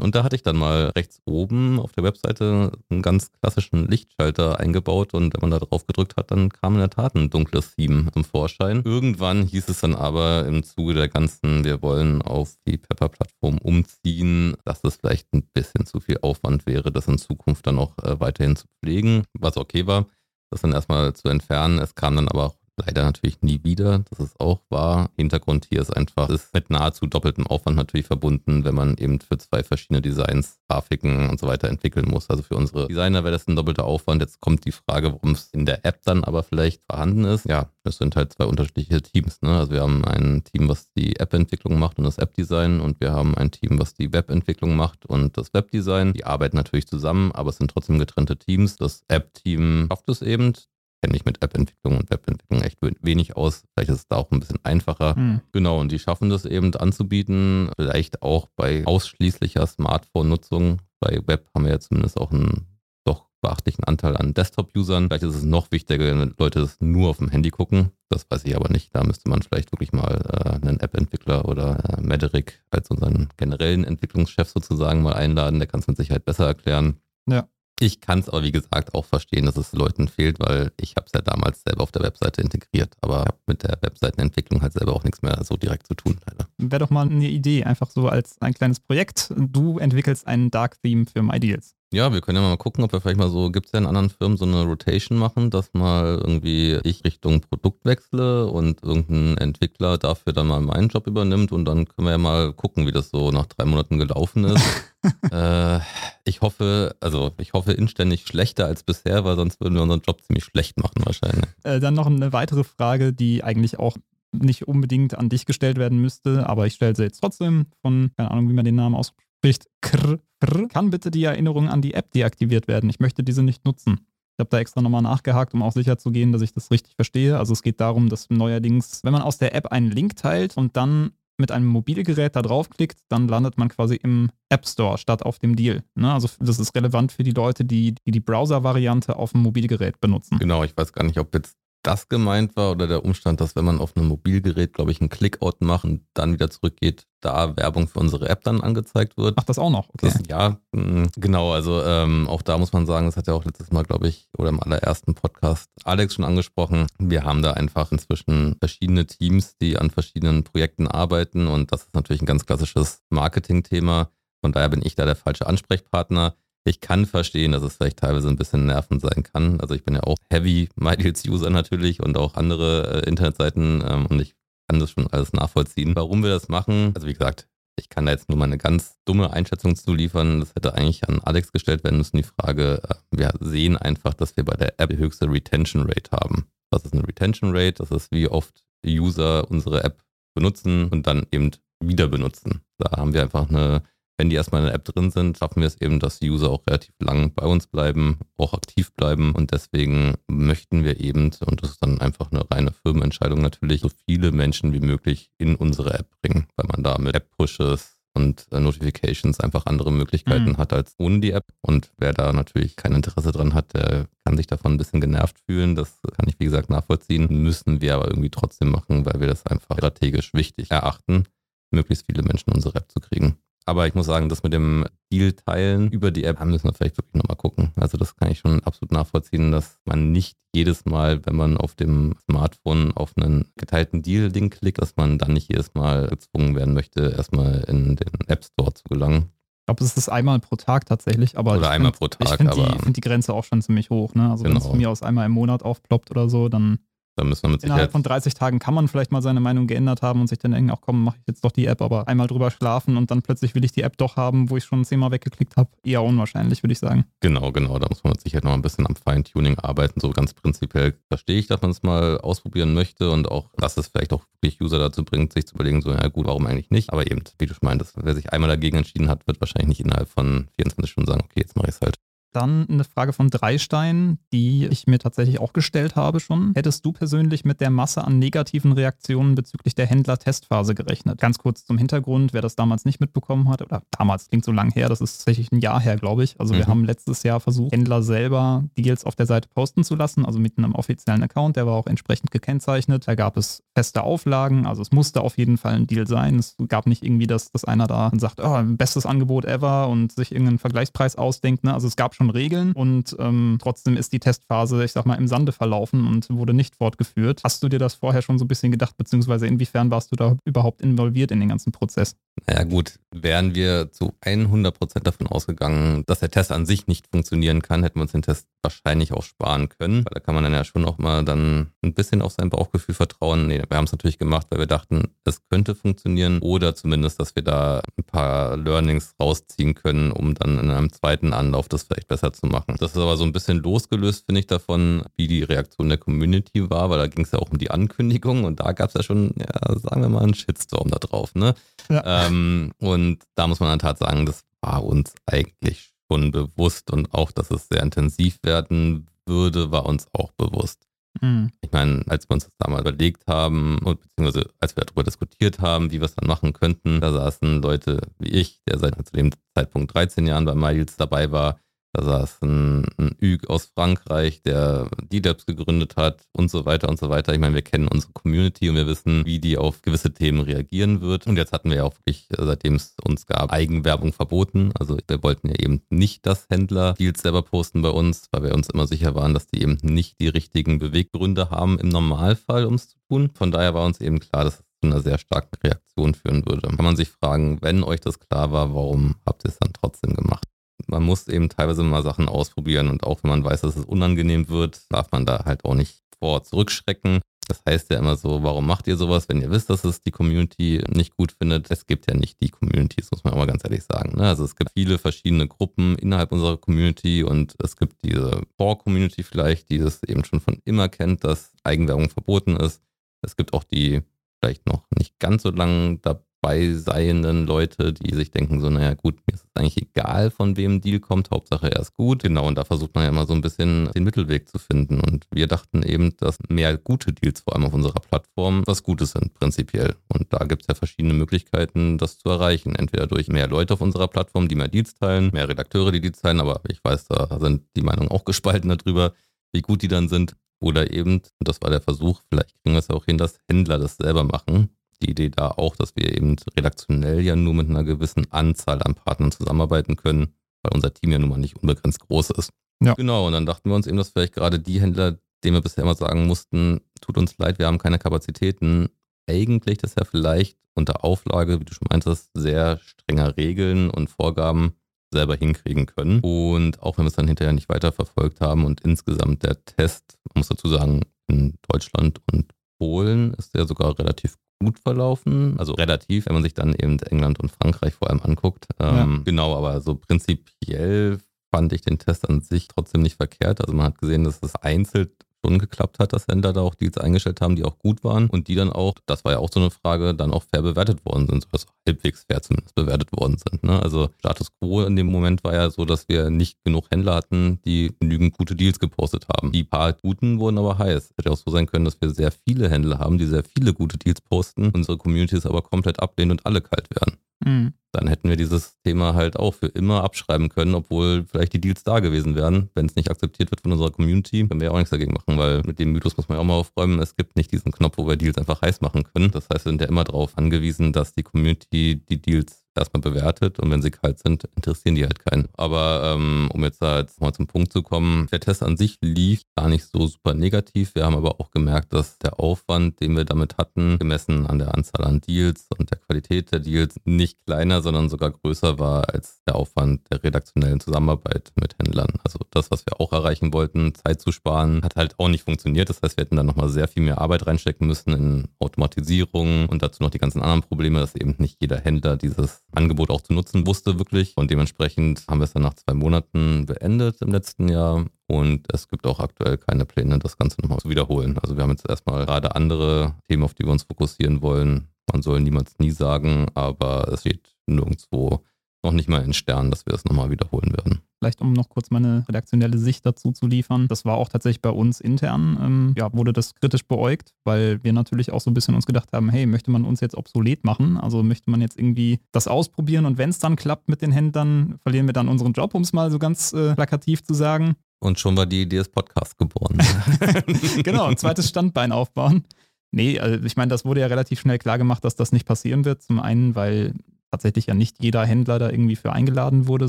Und da hatte ich dann mal rechts oben auf der Webseite einen ganz klassischen Lichtschalter eingebaut und wenn man da drauf gedrückt hat, dann kam in der Tat ein dunkles Theme zum Vorschein. Irgendwann hieß es dann aber im Zuge der ganzen, wir wollen auf die Pepper-Plattform umziehen, dass es vielleicht ein bisschen zu viel Aufwand wäre, das in Zukunft dann auch äh, weiterhin zu pflegen, was okay war das dann erstmal zu entfernen. Es kam dann aber auch Leider natürlich nie wieder, das ist auch wahr. Hintergrund hier ist einfach, ist mit nahezu doppeltem Aufwand natürlich verbunden, wenn man eben für zwei verschiedene Designs Grafiken und so weiter entwickeln muss. Also für unsere Designer wäre das ein doppelter Aufwand. Jetzt kommt die Frage, warum es in der App dann aber vielleicht vorhanden ist. Ja, das sind halt zwei unterschiedliche Teams. Ne? Also wir haben ein Team, was die App-Entwicklung macht und das App-Design und wir haben ein Team, was die Web-Entwicklung macht und das Web-Design. Die arbeiten natürlich zusammen, aber es sind trotzdem getrennte Teams. Das App-Team schafft es eben, kenne ich mit App-Entwicklung und Web-Entwicklung echt wenig aus. Vielleicht ist es da auch ein bisschen einfacher. Mhm. Genau, und die schaffen das eben anzubieten, vielleicht auch bei ausschließlicher Smartphone-Nutzung. Bei Web haben wir ja zumindest auch einen doch beachtlichen Anteil an Desktop-Usern. Vielleicht ist es noch wichtiger, wenn Leute das nur auf dem Handy gucken. Das weiß ich aber nicht. Da müsste man vielleicht wirklich mal äh, einen App-Entwickler oder äh, Mederic als unseren generellen Entwicklungschef sozusagen mal einladen. Der kann es mit Sicherheit besser erklären. Ja. Ich kann es aber, wie gesagt, auch verstehen, dass es Leuten fehlt, weil ich habe es ja damals selber auf der Webseite integriert, aber habe mit der Webseitenentwicklung halt selber auch nichts mehr so direkt zu tun. Wäre doch mal eine Idee, einfach so als ein kleines Projekt. Du entwickelst ein Dark Theme für MyDeals. Ja, wir können ja mal gucken, ob wir vielleicht mal so, gibt es ja in anderen Firmen so eine Rotation machen, dass mal irgendwie ich Richtung Produkt wechsle und irgendein Entwickler dafür dann mal meinen Job übernimmt und dann können wir ja mal gucken, wie das so nach drei Monaten gelaufen ist. [laughs] äh, ich hoffe, also ich hoffe inständig schlechter als bisher, weil sonst würden wir unseren Job ziemlich schlecht machen wahrscheinlich. Äh, dann noch eine weitere Frage, die eigentlich auch nicht unbedingt an dich gestellt werden müsste, aber ich stelle sie jetzt trotzdem von, keine Ahnung, wie man den Namen ausspricht spricht krr, krr, kann bitte die Erinnerung an die App deaktiviert werden. Ich möchte diese nicht nutzen. Ich habe da extra nochmal nachgehakt, um auch sicher zu gehen, dass ich das richtig verstehe. Also es geht darum, dass neuerdings, wenn man aus der App einen Link teilt und dann mit einem Mobilgerät da draufklickt, dann landet man quasi im App Store statt auf dem Deal. Ne? Also das ist relevant für die Leute, die die, die Browser-Variante auf dem Mobilgerät benutzen. Genau, ich weiß gar nicht, ob jetzt das gemeint war oder der Umstand, dass wenn man auf einem Mobilgerät, glaube ich, einen Clickout macht und dann wieder zurückgeht, da Werbung für unsere App dann angezeigt wird. Ach, das auch noch? Okay. Das, ja, mm, genau. Also ähm, auch da muss man sagen, das hat ja auch letztes Mal, glaube ich, oder im allerersten Podcast Alex schon angesprochen. Wir haben da einfach inzwischen verschiedene Teams, die an verschiedenen Projekten arbeiten und das ist natürlich ein ganz klassisches Marketing-Thema. Von daher bin ich da der falsche Ansprechpartner. Ich kann verstehen, dass es vielleicht teilweise ein bisschen nervend sein kann. Also ich bin ja auch Heavy MyDeals-User natürlich und auch andere äh, Internetseiten ähm, und ich kann das schon alles nachvollziehen. Warum wir das machen, also wie gesagt, ich kann da jetzt nur mal eine ganz dumme Einschätzung zu liefern. Das hätte eigentlich an Alex gestellt werden müssen, die Frage. Äh, wir sehen einfach, dass wir bei der App die höchste Retention Rate haben. Was ist eine Retention Rate? Das ist, wie oft User unsere App benutzen und dann eben wieder benutzen. Da haben wir einfach eine wenn die erstmal in der App drin sind, schaffen wir es eben, dass die User auch relativ lang bei uns bleiben, auch aktiv bleiben. Und deswegen möchten wir eben, und das ist dann einfach eine reine Firmenentscheidung natürlich, so viele Menschen wie möglich in unsere App bringen, weil man da mit App-Pushes und äh, Notifications einfach andere Möglichkeiten mhm. hat als ohne die App. Und wer da natürlich kein Interesse dran hat, der kann sich davon ein bisschen genervt fühlen. Das kann ich, wie gesagt, nachvollziehen. Müssen wir aber irgendwie trotzdem machen, weil wir das einfach strategisch wichtig erachten, möglichst viele Menschen in unsere App zu kriegen. Aber ich muss sagen, das mit dem Deal teilen über die App, da müssen wir vielleicht wirklich nochmal gucken. Also das kann ich schon absolut nachvollziehen, dass man nicht jedes Mal, wenn man auf dem Smartphone auf einen geteilten Deal-Link klickt, dass man dann nicht jedes Mal gezwungen werden möchte, erstmal in den App Store zu gelangen. Ich glaube, es ist einmal pro Tag tatsächlich, aber oder einmal find, pro Tag. Ich finde die, find die, Grenze auch schon ziemlich hoch. Ne? Also genau. wenn es von mir aus einmal im Monat aufploppt oder so, dann da müssen wir mit Innerhalb von 30 Tagen kann man vielleicht mal seine Meinung geändert haben und sich dann denken, ach komm, mache ich jetzt doch die App, aber einmal drüber schlafen und dann plötzlich will ich die App doch haben, wo ich schon zehnmal weggeklickt habe. Eher unwahrscheinlich, würde ich sagen. Genau, genau. Da muss man mit Sicherheit noch ein bisschen am Feintuning arbeiten. So ganz prinzipiell verstehe ich, dass man es mal ausprobieren möchte und auch, dass es vielleicht auch wirklich User dazu bringt, sich zu überlegen, so, ja gut, warum eigentlich nicht? Aber eben, wie du schon meintest, wer sich einmal dagegen entschieden hat, wird wahrscheinlich nicht innerhalb von 24 Stunden sagen, okay, jetzt mache ich es halt. Dann eine Frage von Dreistein, die ich mir tatsächlich auch gestellt habe schon. Hättest du persönlich mit der Masse an negativen Reaktionen bezüglich der Händler-Testphase gerechnet? Ganz kurz zum Hintergrund, wer das damals nicht mitbekommen hat, oder damals klingt so lang her, das ist tatsächlich ein Jahr her, glaube ich. Also mhm. wir haben letztes Jahr versucht, Händler selber Deals auf der Seite posten zu lassen, also mit einem offiziellen Account, der war auch entsprechend gekennzeichnet. Da gab es feste Auflagen, also es musste auf jeden Fall ein Deal sein. Es gab nicht irgendwie, dass, dass einer da sagt, oh, bestes Angebot ever und sich irgendeinen Vergleichspreis ausdenkt. Ne? Also es gab schon Regeln und ähm, trotzdem ist die Testphase, ich sag mal, im Sande verlaufen und wurde nicht fortgeführt. Hast du dir das vorher schon so ein bisschen gedacht, beziehungsweise inwiefern warst du da überhaupt involviert in den ganzen Prozess? Naja gut, wären wir zu 100% davon ausgegangen, dass der Test an sich nicht funktionieren kann, hätten wir uns den Test wahrscheinlich auch sparen können. Weil da kann man dann ja schon auch mal dann ein bisschen auf sein Bauchgefühl vertrauen. Nee, wir haben es natürlich gemacht, weil wir dachten, es könnte funktionieren oder zumindest, dass wir da ein paar Learnings rausziehen können, um dann in einem zweiten Anlauf das vielleicht besser zu machen. Das ist aber so ein bisschen losgelöst, finde ich, davon, wie die Reaktion der Community war, weil da ging es ja auch um die Ankündigung und da gab es ja schon, ja, sagen wir mal, einen Shitstorm da drauf. Ne? Ja. Ähm, und da muss man dann tatsächlich sagen, das war uns eigentlich schon bewusst und auch, dass es sehr intensiv werden würde, war uns auch bewusst. Mhm. Ich meine, als wir uns das damals überlegt haben und beziehungsweise als wir darüber diskutiert haben, wie wir es dann machen könnten, da saßen Leute wie ich, der seit zu dem Zeitpunkt 13 Jahren bei Miles dabei war, da saß ein, ein Üg aus Frankreich, der DDAPS gegründet hat und so weiter und so weiter. Ich meine, wir kennen unsere Community und wir wissen, wie die auf gewisse Themen reagieren wird. Und jetzt hatten wir ja auch wirklich, seitdem es uns gab, Eigenwerbung verboten. Also wir wollten ja eben nicht, dass Händler Deals selber posten bei uns, weil wir uns immer sicher waren, dass die eben nicht die richtigen Beweggründe haben im Normalfall, um es zu tun. Von daher war uns eben klar, dass es zu einer sehr starken Reaktion führen würde. Kann man sich fragen, wenn euch das klar war, warum habt ihr es dann trotzdem gemacht? Man muss eben teilweise mal Sachen ausprobieren und auch wenn man weiß, dass es unangenehm wird, darf man da halt auch nicht vor zurückschrecken. Das heißt ja immer so, warum macht ihr sowas, wenn ihr wisst, dass es die Community nicht gut findet? Es gibt ja nicht die Communities, muss man immer ganz ehrlich sagen. Ne? Also es gibt viele verschiedene Gruppen innerhalb unserer Community und es gibt diese Core-Community vielleicht, die das eben schon von immer kennt, dass Eigenwerbung verboten ist. Es gibt auch die vielleicht noch nicht ganz so lange dabei beiseienden Leute, die sich denken so, naja gut, mir ist es eigentlich egal, von wem Deal kommt, Hauptsache er ist gut. Genau, und da versucht man ja immer so ein bisschen den Mittelweg zu finden. Und wir dachten eben, dass mehr gute Deals vor allem auf unserer Plattform was Gutes sind, prinzipiell. Und da gibt es ja verschiedene Möglichkeiten, das zu erreichen. Entweder durch mehr Leute auf unserer Plattform, die mehr Deals teilen, mehr Redakteure, die Deals teilen, aber ich weiß, da sind die Meinungen auch gespalten darüber, wie gut die dann sind. Oder eben, und das war der Versuch, vielleicht kriegen wir es ja auch hin, dass Händler das selber machen die Idee da auch, dass wir eben redaktionell ja nur mit einer gewissen Anzahl an Partnern zusammenarbeiten können, weil unser Team ja nun mal nicht unbegrenzt groß ist. Ja. Genau, und dann dachten wir uns eben, dass vielleicht gerade die Händler, denen wir bisher immer sagen mussten, tut uns leid, wir haben keine Kapazitäten, eigentlich das ja vielleicht unter Auflage, wie du schon meintest, sehr strenger Regeln und Vorgaben selber hinkriegen können. Und auch wenn wir es dann hinterher nicht weiterverfolgt haben und insgesamt der Test, man muss dazu sagen, in Deutschland und Polen ist der sogar relativ gut verlaufen. Also relativ, wenn man sich dann eben England und Frankreich vor allem anguckt. Ähm, ja. Genau, aber so prinzipiell fand ich den Test an sich trotzdem nicht verkehrt. Also man hat gesehen, dass es einzeln schon geklappt hat, dass Händler da auch Deals eingestellt haben, die auch gut waren und die dann auch, das war ja auch so eine Frage, dann auch fair bewertet worden sind, also halbwegs fair zumindest bewertet worden sind. Ne? Also Status Quo in dem Moment war ja so, dass wir nicht genug Händler hatten, die genügend gute Deals gepostet haben. Die paar guten wurden aber heiß. Hätte auch so sein können, dass wir sehr viele Händler haben, die sehr viele gute Deals posten, unsere Communities aber komplett ablehnen und alle kalt werden. Mhm. Dann hätten wir dieses Thema halt auch für immer abschreiben können, obwohl vielleicht die Deals da gewesen wären. Wenn es nicht akzeptiert wird von unserer Community, können wir ja auch nichts dagegen machen, weil mit dem Mythos muss man ja auch mal aufräumen. Es gibt nicht diesen Knopf, wo wir Deals einfach heiß machen können. Das heißt, wir sind ja immer darauf angewiesen, dass die Community die Deals erstmal bewertet und wenn sie kalt sind, interessieren die halt keinen. Aber ähm, um jetzt jetzt mal zum Punkt zu kommen, der Test an sich lief gar nicht so super negativ. Wir haben aber auch gemerkt, dass der Aufwand, den wir damit hatten, gemessen an der Anzahl an Deals und der Qualität der Deals, nicht kleiner, sondern sogar größer war als der Aufwand der redaktionellen Zusammenarbeit mit Händlern. Also das, was wir auch erreichen wollten, Zeit zu sparen, hat halt auch nicht funktioniert. Das heißt, wir hätten dann nochmal sehr viel mehr Arbeit reinstecken müssen in Automatisierung und dazu noch die ganzen anderen Probleme, dass eben nicht jeder Händler dieses Angebot auch zu nutzen wusste wirklich. Und dementsprechend haben wir es dann nach zwei Monaten beendet im letzten Jahr. Und es gibt auch aktuell keine Pläne, das Ganze nochmal zu wiederholen. Also wir haben jetzt erstmal gerade andere Themen, auf die wir uns fokussieren wollen. Man soll niemals nie sagen, aber es steht nirgendwo noch nicht mal in Sternen, dass wir das nochmal wiederholen werden. Vielleicht um noch kurz meine redaktionelle Sicht dazu zu liefern. Das war auch tatsächlich bei uns intern, ähm, ja, wurde das kritisch beäugt, weil wir natürlich auch so ein bisschen uns gedacht haben, hey, möchte man uns jetzt obsolet machen? Also möchte man jetzt irgendwie das ausprobieren und wenn es dann klappt mit den Händlern, verlieren wir dann unseren Job, um es mal so ganz äh, plakativ zu sagen. Und schon war die Idee des Podcasts geboren. [laughs] [laughs] genau, ein zweites Standbein aufbauen. Nee, also ich meine, das wurde ja relativ schnell klar gemacht, dass das nicht passieren wird. Zum einen, weil tatsächlich ja nicht jeder Händler da irgendwie für eingeladen wurde,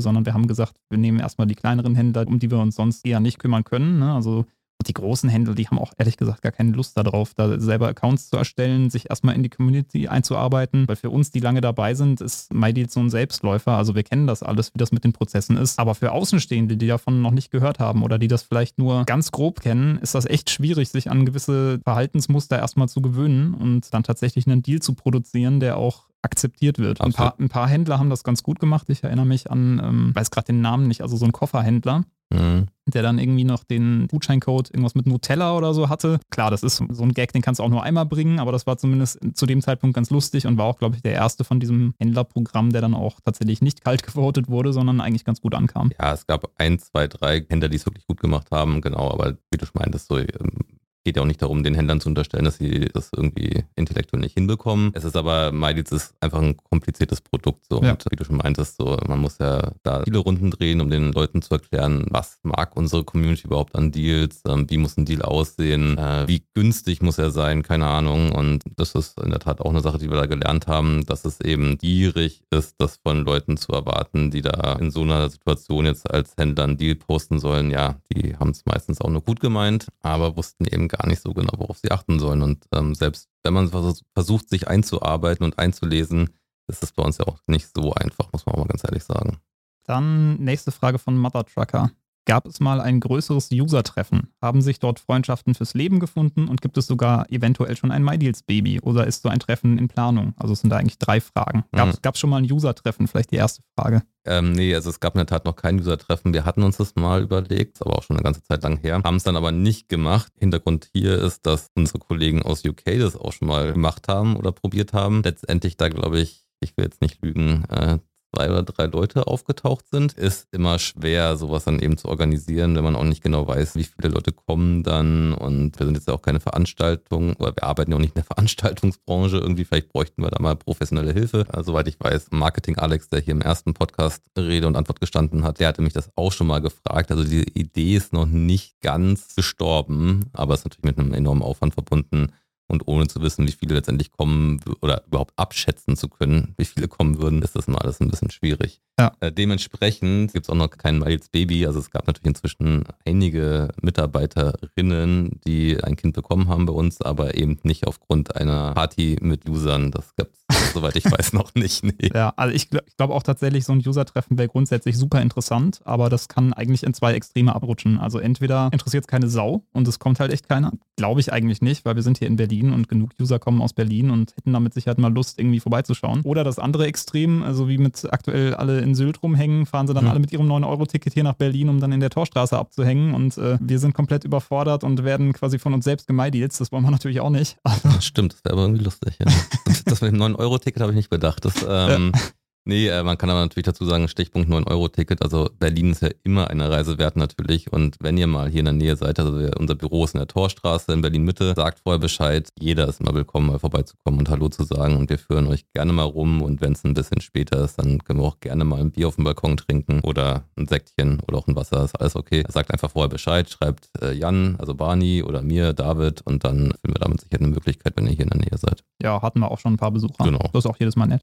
sondern wir haben gesagt, wir nehmen erstmal die kleineren Händler, um die wir uns sonst eher nicht kümmern können. Ne? Also die großen Händler, die haben auch ehrlich gesagt gar keine Lust darauf, da selber Accounts zu erstellen, sich erstmal in die Community einzuarbeiten. Weil für uns, die lange dabei sind, ist MyDeal so ein Selbstläufer. Also wir kennen das alles, wie das mit den Prozessen ist. Aber für Außenstehende, die davon noch nicht gehört haben oder die das vielleicht nur ganz grob kennen, ist das echt schwierig, sich an gewisse Verhaltensmuster erstmal zu gewöhnen und dann tatsächlich einen Deal zu produzieren, der auch akzeptiert wird. Ein paar, ein paar, Händler haben das ganz gut gemacht. Ich erinnere mich an, ähm, weiß gerade den Namen nicht, also so ein Kofferhändler, mhm. der dann irgendwie noch den Gutscheincode irgendwas mit Nutella oder so hatte. Klar, das ist so ein Gag, den kannst du auch nur einmal bringen, aber das war zumindest zu dem Zeitpunkt ganz lustig und war auch, glaube ich, der erste von diesem Händlerprogramm, der dann auch tatsächlich nicht kalt [laughs] gewotet wurde, sondern eigentlich ganz gut ankam. Ja, es gab ein, zwei, drei Händler, die es wirklich gut gemacht haben, genau, aber wie du meintest, so ähm, geht ja auch nicht darum, den Händlern zu unterstellen, dass sie das irgendwie intellektuell nicht hinbekommen. Es ist aber, MyDeals ist einfach ein kompliziertes Produkt. So. Ja. Und wie du schon meintest, so, man muss ja da viele Runden drehen, um den Leuten zu erklären, was mag unsere Community überhaupt an Deals, ähm, wie muss ein Deal aussehen, äh, wie günstig muss er sein, keine Ahnung. Und das ist in der Tat auch eine Sache, die wir da gelernt haben, dass es eben gierig ist, das von Leuten zu erwarten, die da in so einer Situation jetzt als Händler einen Deal posten sollen. Ja, die haben es meistens auch nur gut gemeint, aber wussten eben gar nicht so genau, worauf sie achten sollen. Und ähm, selbst wenn man versucht, sich einzuarbeiten und einzulesen, ist es bei uns ja auch nicht so einfach, muss man auch mal ganz ehrlich sagen. Dann nächste Frage von Mother Trucker. Gab es mal ein größeres User-Treffen? Haben sich dort Freundschaften fürs Leben gefunden und gibt es sogar eventuell schon ein MyDeals-Baby oder ist so ein Treffen in Planung? Also es sind da eigentlich drei Fragen. Gab es mhm. schon mal ein User-Treffen? Vielleicht die erste Frage. Ähm, nee, also es gab in der Tat noch kein User-Treffen. Wir hatten uns das mal überlegt, aber auch schon eine ganze Zeit lang her. Haben es dann aber nicht gemacht. Hintergrund hier ist, dass unsere Kollegen aus UK das auch schon mal gemacht haben oder probiert haben. Letztendlich da, glaube ich, ich will jetzt nicht lügen, äh, zwei oder drei Leute aufgetaucht sind. Ist immer schwer, sowas dann eben zu organisieren, wenn man auch nicht genau weiß, wie viele Leute kommen dann. Und wir sind jetzt auch keine Veranstaltung oder wir arbeiten ja auch nicht in der [laughs] Veranstaltungsbranche. Irgendwie, vielleicht bräuchten wir da mal professionelle Hilfe. Also, soweit ich weiß, Marketing Alex, der hier im ersten Podcast Rede und Antwort gestanden hat, der hatte mich das auch schon mal gefragt. Also, die Idee ist noch nicht ganz gestorben, aber ist natürlich mit einem enormen Aufwand verbunden und ohne zu wissen, wie viele letztendlich kommen oder überhaupt abschätzen zu können, wie viele kommen würden, ist das mal alles ein bisschen schwierig. Ja. Äh, dementsprechend gibt es auch noch kein Miles Baby. Also es gab natürlich inzwischen einige Mitarbeiterinnen, die ein Kind bekommen haben bei uns, aber eben nicht aufgrund einer Party mit Usern. Das gab es, [laughs] soweit ich weiß, noch nicht. Nee. Ja, also ich, ich glaube auch tatsächlich, so ein User-Treffen wäre grundsätzlich super interessant, aber das kann eigentlich in zwei Extreme abrutschen. Also entweder interessiert es keine Sau und es kommt halt echt keiner. Glaube ich eigentlich nicht, weil wir sind hier in Berlin und genug User kommen aus Berlin und hätten damit sicher mal Lust, irgendwie vorbeizuschauen. Oder das andere Extrem, also wie mit aktuell alle in in Sylt rumhängen, fahren sie dann mhm. alle mit ihrem 9-Euro-Ticket hier nach Berlin, um dann in der Torstraße abzuhängen. Und äh, wir sind komplett überfordert und werden quasi von uns selbst gemeideals. Das wollen wir [laughs] natürlich auch nicht. Aber Stimmt, das wäre aber irgendwie lustig. Ja. das mit dem 9-Euro-Ticket habe ich nicht bedacht. Das, ähm, ja. Nee, äh, man kann aber natürlich dazu sagen, Stichpunkt 9-Euro-Ticket. Also Berlin ist ja immer eine Reise wert natürlich. Und wenn ihr mal hier in der Nähe seid, also wir, unser Büro ist in der Torstraße in Berlin-Mitte, sagt vorher Bescheid. Jeder ist mal willkommen, mal vorbeizukommen und Hallo zu sagen. Und wir führen euch gerne mal rum. Und wenn es ein bisschen später ist, dann können wir auch gerne mal ein Bier auf dem Balkon trinken oder ein Säckchen oder auch ein Wasser. Ist alles okay. Sagt einfach vorher Bescheid, schreibt äh, Jan, also Barney oder mir, David. Und dann finden wir damit sicher eine Möglichkeit, wenn ihr hier in der Nähe seid. Ja, hatten wir auch schon ein paar Besucher. Genau. Das ist auch jedes Mal nett.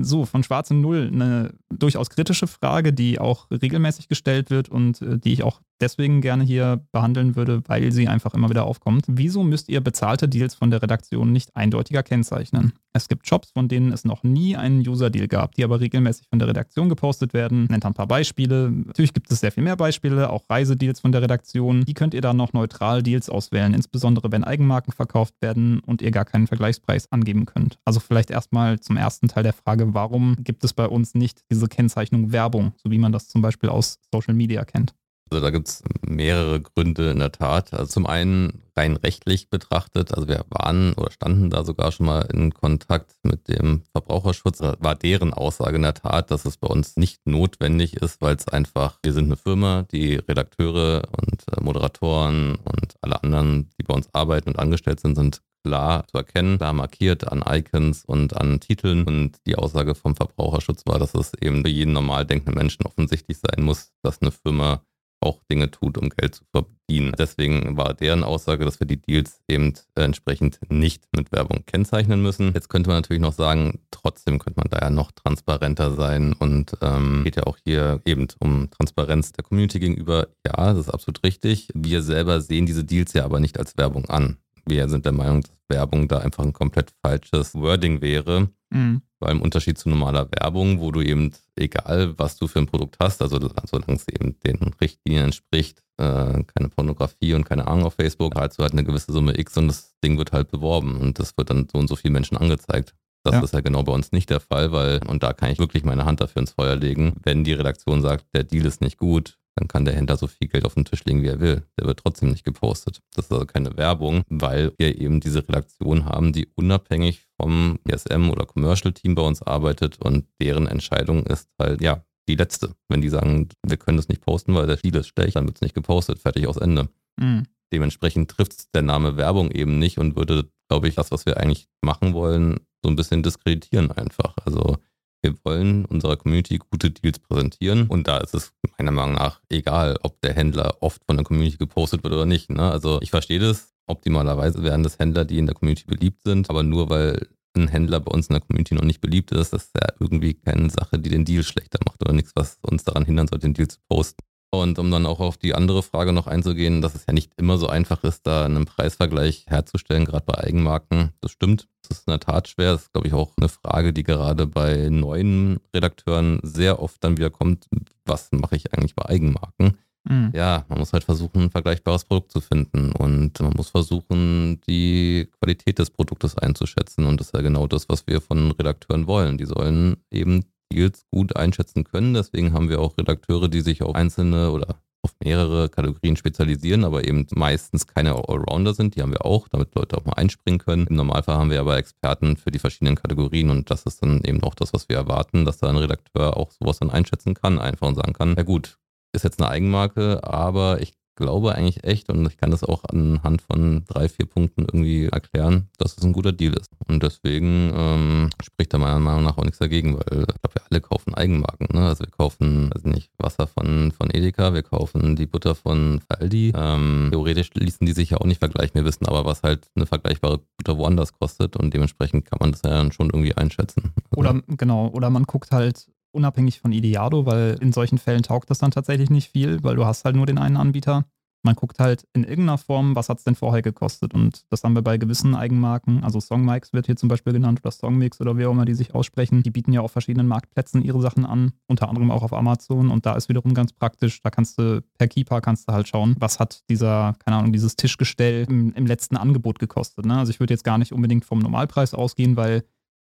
So, von Schwarze Null eine durchaus kritische Frage, die auch regelmäßig gestellt wird und äh, die ich auch deswegen gerne hier behandeln würde, weil sie einfach immer wieder aufkommt. Wieso müsst ihr bezahlte Deals von der Redaktion nicht eindeutiger kennzeichnen? Es gibt Jobs, von denen es noch nie einen User-Deal gab, die aber regelmäßig von der Redaktion gepostet werden. Nennt ein paar Beispiele. Natürlich gibt es sehr viel mehr Beispiele, auch Reisedeals von der Redaktion. Die könnt ihr dann noch neutral Deals auswählen, insbesondere wenn Eigenmarken verkauft werden und ihr gar keinen Vergleichspreis angeben könnt. Also vielleicht erstmal zum ersten Teil der Frage, warum gibt es bei uns nicht diese Kennzeichnung Werbung, so wie man das zum Beispiel aus Social Media kennt? Also da gibt es mehrere Gründe in der Tat. Also zum einen rein rechtlich betrachtet, also wir waren oder standen da sogar schon mal in Kontakt mit dem Verbraucherschutz. War deren Aussage in der Tat, dass es bei uns nicht notwendig ist, weil es einfach, wir sind eine Firma, die Redakteure und äh, Moderatoren und alle anderen, die bei uns arbeiten und angestellt sind, sind klar zu erkennen, klar markiert an Icons und an Titeln. Und die Aussage vom Verbraucherschutz war, dass es eben für jeden normal denkenden Menschen offensichtlich sein muss, dass eine Firma auch Dinge tut, um Geld zu verdienen. Deswegen war deren Aussage, dass wir die Deals eben entsprechend nicht mit Werbung kennzeichnen müssen. Jetzt könnte man natürlich noch sagen, trotzdem könnte man da ja noch transparenter sein und ähm, geht ja auch hier eben um Transparenz der Community gegenüber. Ja, das ist absolut richtig. Wir selber sehen diese Deals ja aber nicht als Werbung an. Wir sind der Meinung, dass Werbung da einfach ein komplett falsches Wording wäre. Mhm. Weil im Unterschied zu normaler Werbung, wo du eben, egal was du für ein Produkt hast, also solange es eben den Richtlinien entspricht, äh, keine Pornografie und keine Ahnung auf Facebook, zahlst du halt eine gewisse Summe X und das Ding wird halt beworben und das wird dann so und so vielen Menschen angezeigt. Das ja. ist ja genau bei uns nicht der Fall, weil, und da kann ich wirklich meine Hand dafür ins Feuer legen, wenn die Redaktion sagt, der Deal ist nicht gut, dann kann der Händler so viel Geld auf den Tisch legen, wie er will. Der wird trotzdem nicht gepostet. Das ist also keine Werbung, weil wir eben diese Redaktion haben, die unabhängig vom ESM oder Commercial Team bei uns arbeitet und deren Entscheidung ist halt, ja, die letzte. Wenn die sagen, wir können das nicht posten, weil der Stil ist schlecht, dann wird es nicht gepostet, fertig aus Ende. Mhm. Dementsprechend trifft der Name Werbung eben nicht und würde, glaube ich, das, was wir eigentlich machen wollen, so ein bisschen diskreditieren einfach. Also wir wollen unserer Community gute Deals präsentieren und da ist es meiner Meinung nach egal, ob der Händler oft von der Community gepostet wird oder nicht. Ne? Also ich verstehe das. Optimalerweise wären das Händler, die in der Community beliebt sind, aber nur weil ein Händler bei uns in der Community noch nicht beliebt ist, das ist ja irgendwie keine Sache, die den Deal schlechter macht oder nichts, was uns daran hindern sollte, den Deal zu posten. Und um dann auch auf die andere Frage noch einzugehen, dass es ja nicht immer so einfach ist, da einen Preisvergleich herzustellen, gerade bei Eigenmarken. Das stimmt. Das ist in der Tat schwer. Das ist, glaube ich, auch eine Frage, die gerade bei neuen Redakteuren sehr oft dann wieder kommt. Was mache ich eigentlich bei Eigenmarken? Mhm. Ja, man muss halt versuchen, ein vergleichbares Produkt zu finden und man muss versuchen, die Qualität des Produktes einzuschätzen. Und das ist ja genau das, was wir von Redakteuren wollen. Die sollen eben Deals gut einschätzen können. Deswegen haben wir auch Redakteure, die sich auf einzelne oder auf mehrere Kategorien spezialisieren, aber eben meistens keine Allrounder sind. Die haben wir auch, damit Leute auch mal einspringen können. Im Normalfall haben wir aber Experten für die verschiedenen Kategorien und das ist dann eben auch das, was wir erwarten, dass da ein Redakteur auch sowas dann einschätzen kann, einfach und sagen kann, ja gut, ist jetzt eine Eigenmarke, aber ich glaube eigentlich echt, und ich kann das auch anhand von drei, vier Punkten irgendwie erklären, dass es ein guter Deal ist. Und deswegen ähm, spricht da meiner Meinung nach auch nichts dagegen, weil ich glaube, wir alle kaufen Eigenmarken. Ne? Also wir kaufen, also nicht Wasser von, von Edeka, wir kaufen die Butter von Aldi. Ähm, theoretisch ließen die sich ja auch nicht vergleichen. Wir wissen aber, was halt eine vergleichbare Butter woanders kostet und dementsprechend kann man das ja dann schon irgendwie einschätzen. Oder genau, oder man guckt halt unabhängig von Ideado, weil in solchen Fällen taugt das dann tatsächlich nicht viel, weil du hast halt nur den einen Anbieter. Man guckt halt in irgendeiner Form, was hat es denn vorher gekostet. Und das haben wir bei gewissen Eigenmarken, also Songmikes wird hier zum Beispiel genannt oder Songmix oder wie auch immer die sich aussprechen. Die bieten ja auf verschiedenen Marktplätzen ihre Sachen an, unter anderem auch auf Amazon. Und da ist wiederum ganz praktisch, da kannst du per Keeper kannst du halt schauen, was hat dieser, keine Ahnung, dieses Tischgestell im, im letzten Angebot gekostet. Ne? Also ich würde jetzt gar nicht unbedingt vom Normalpreis ausgehen, weil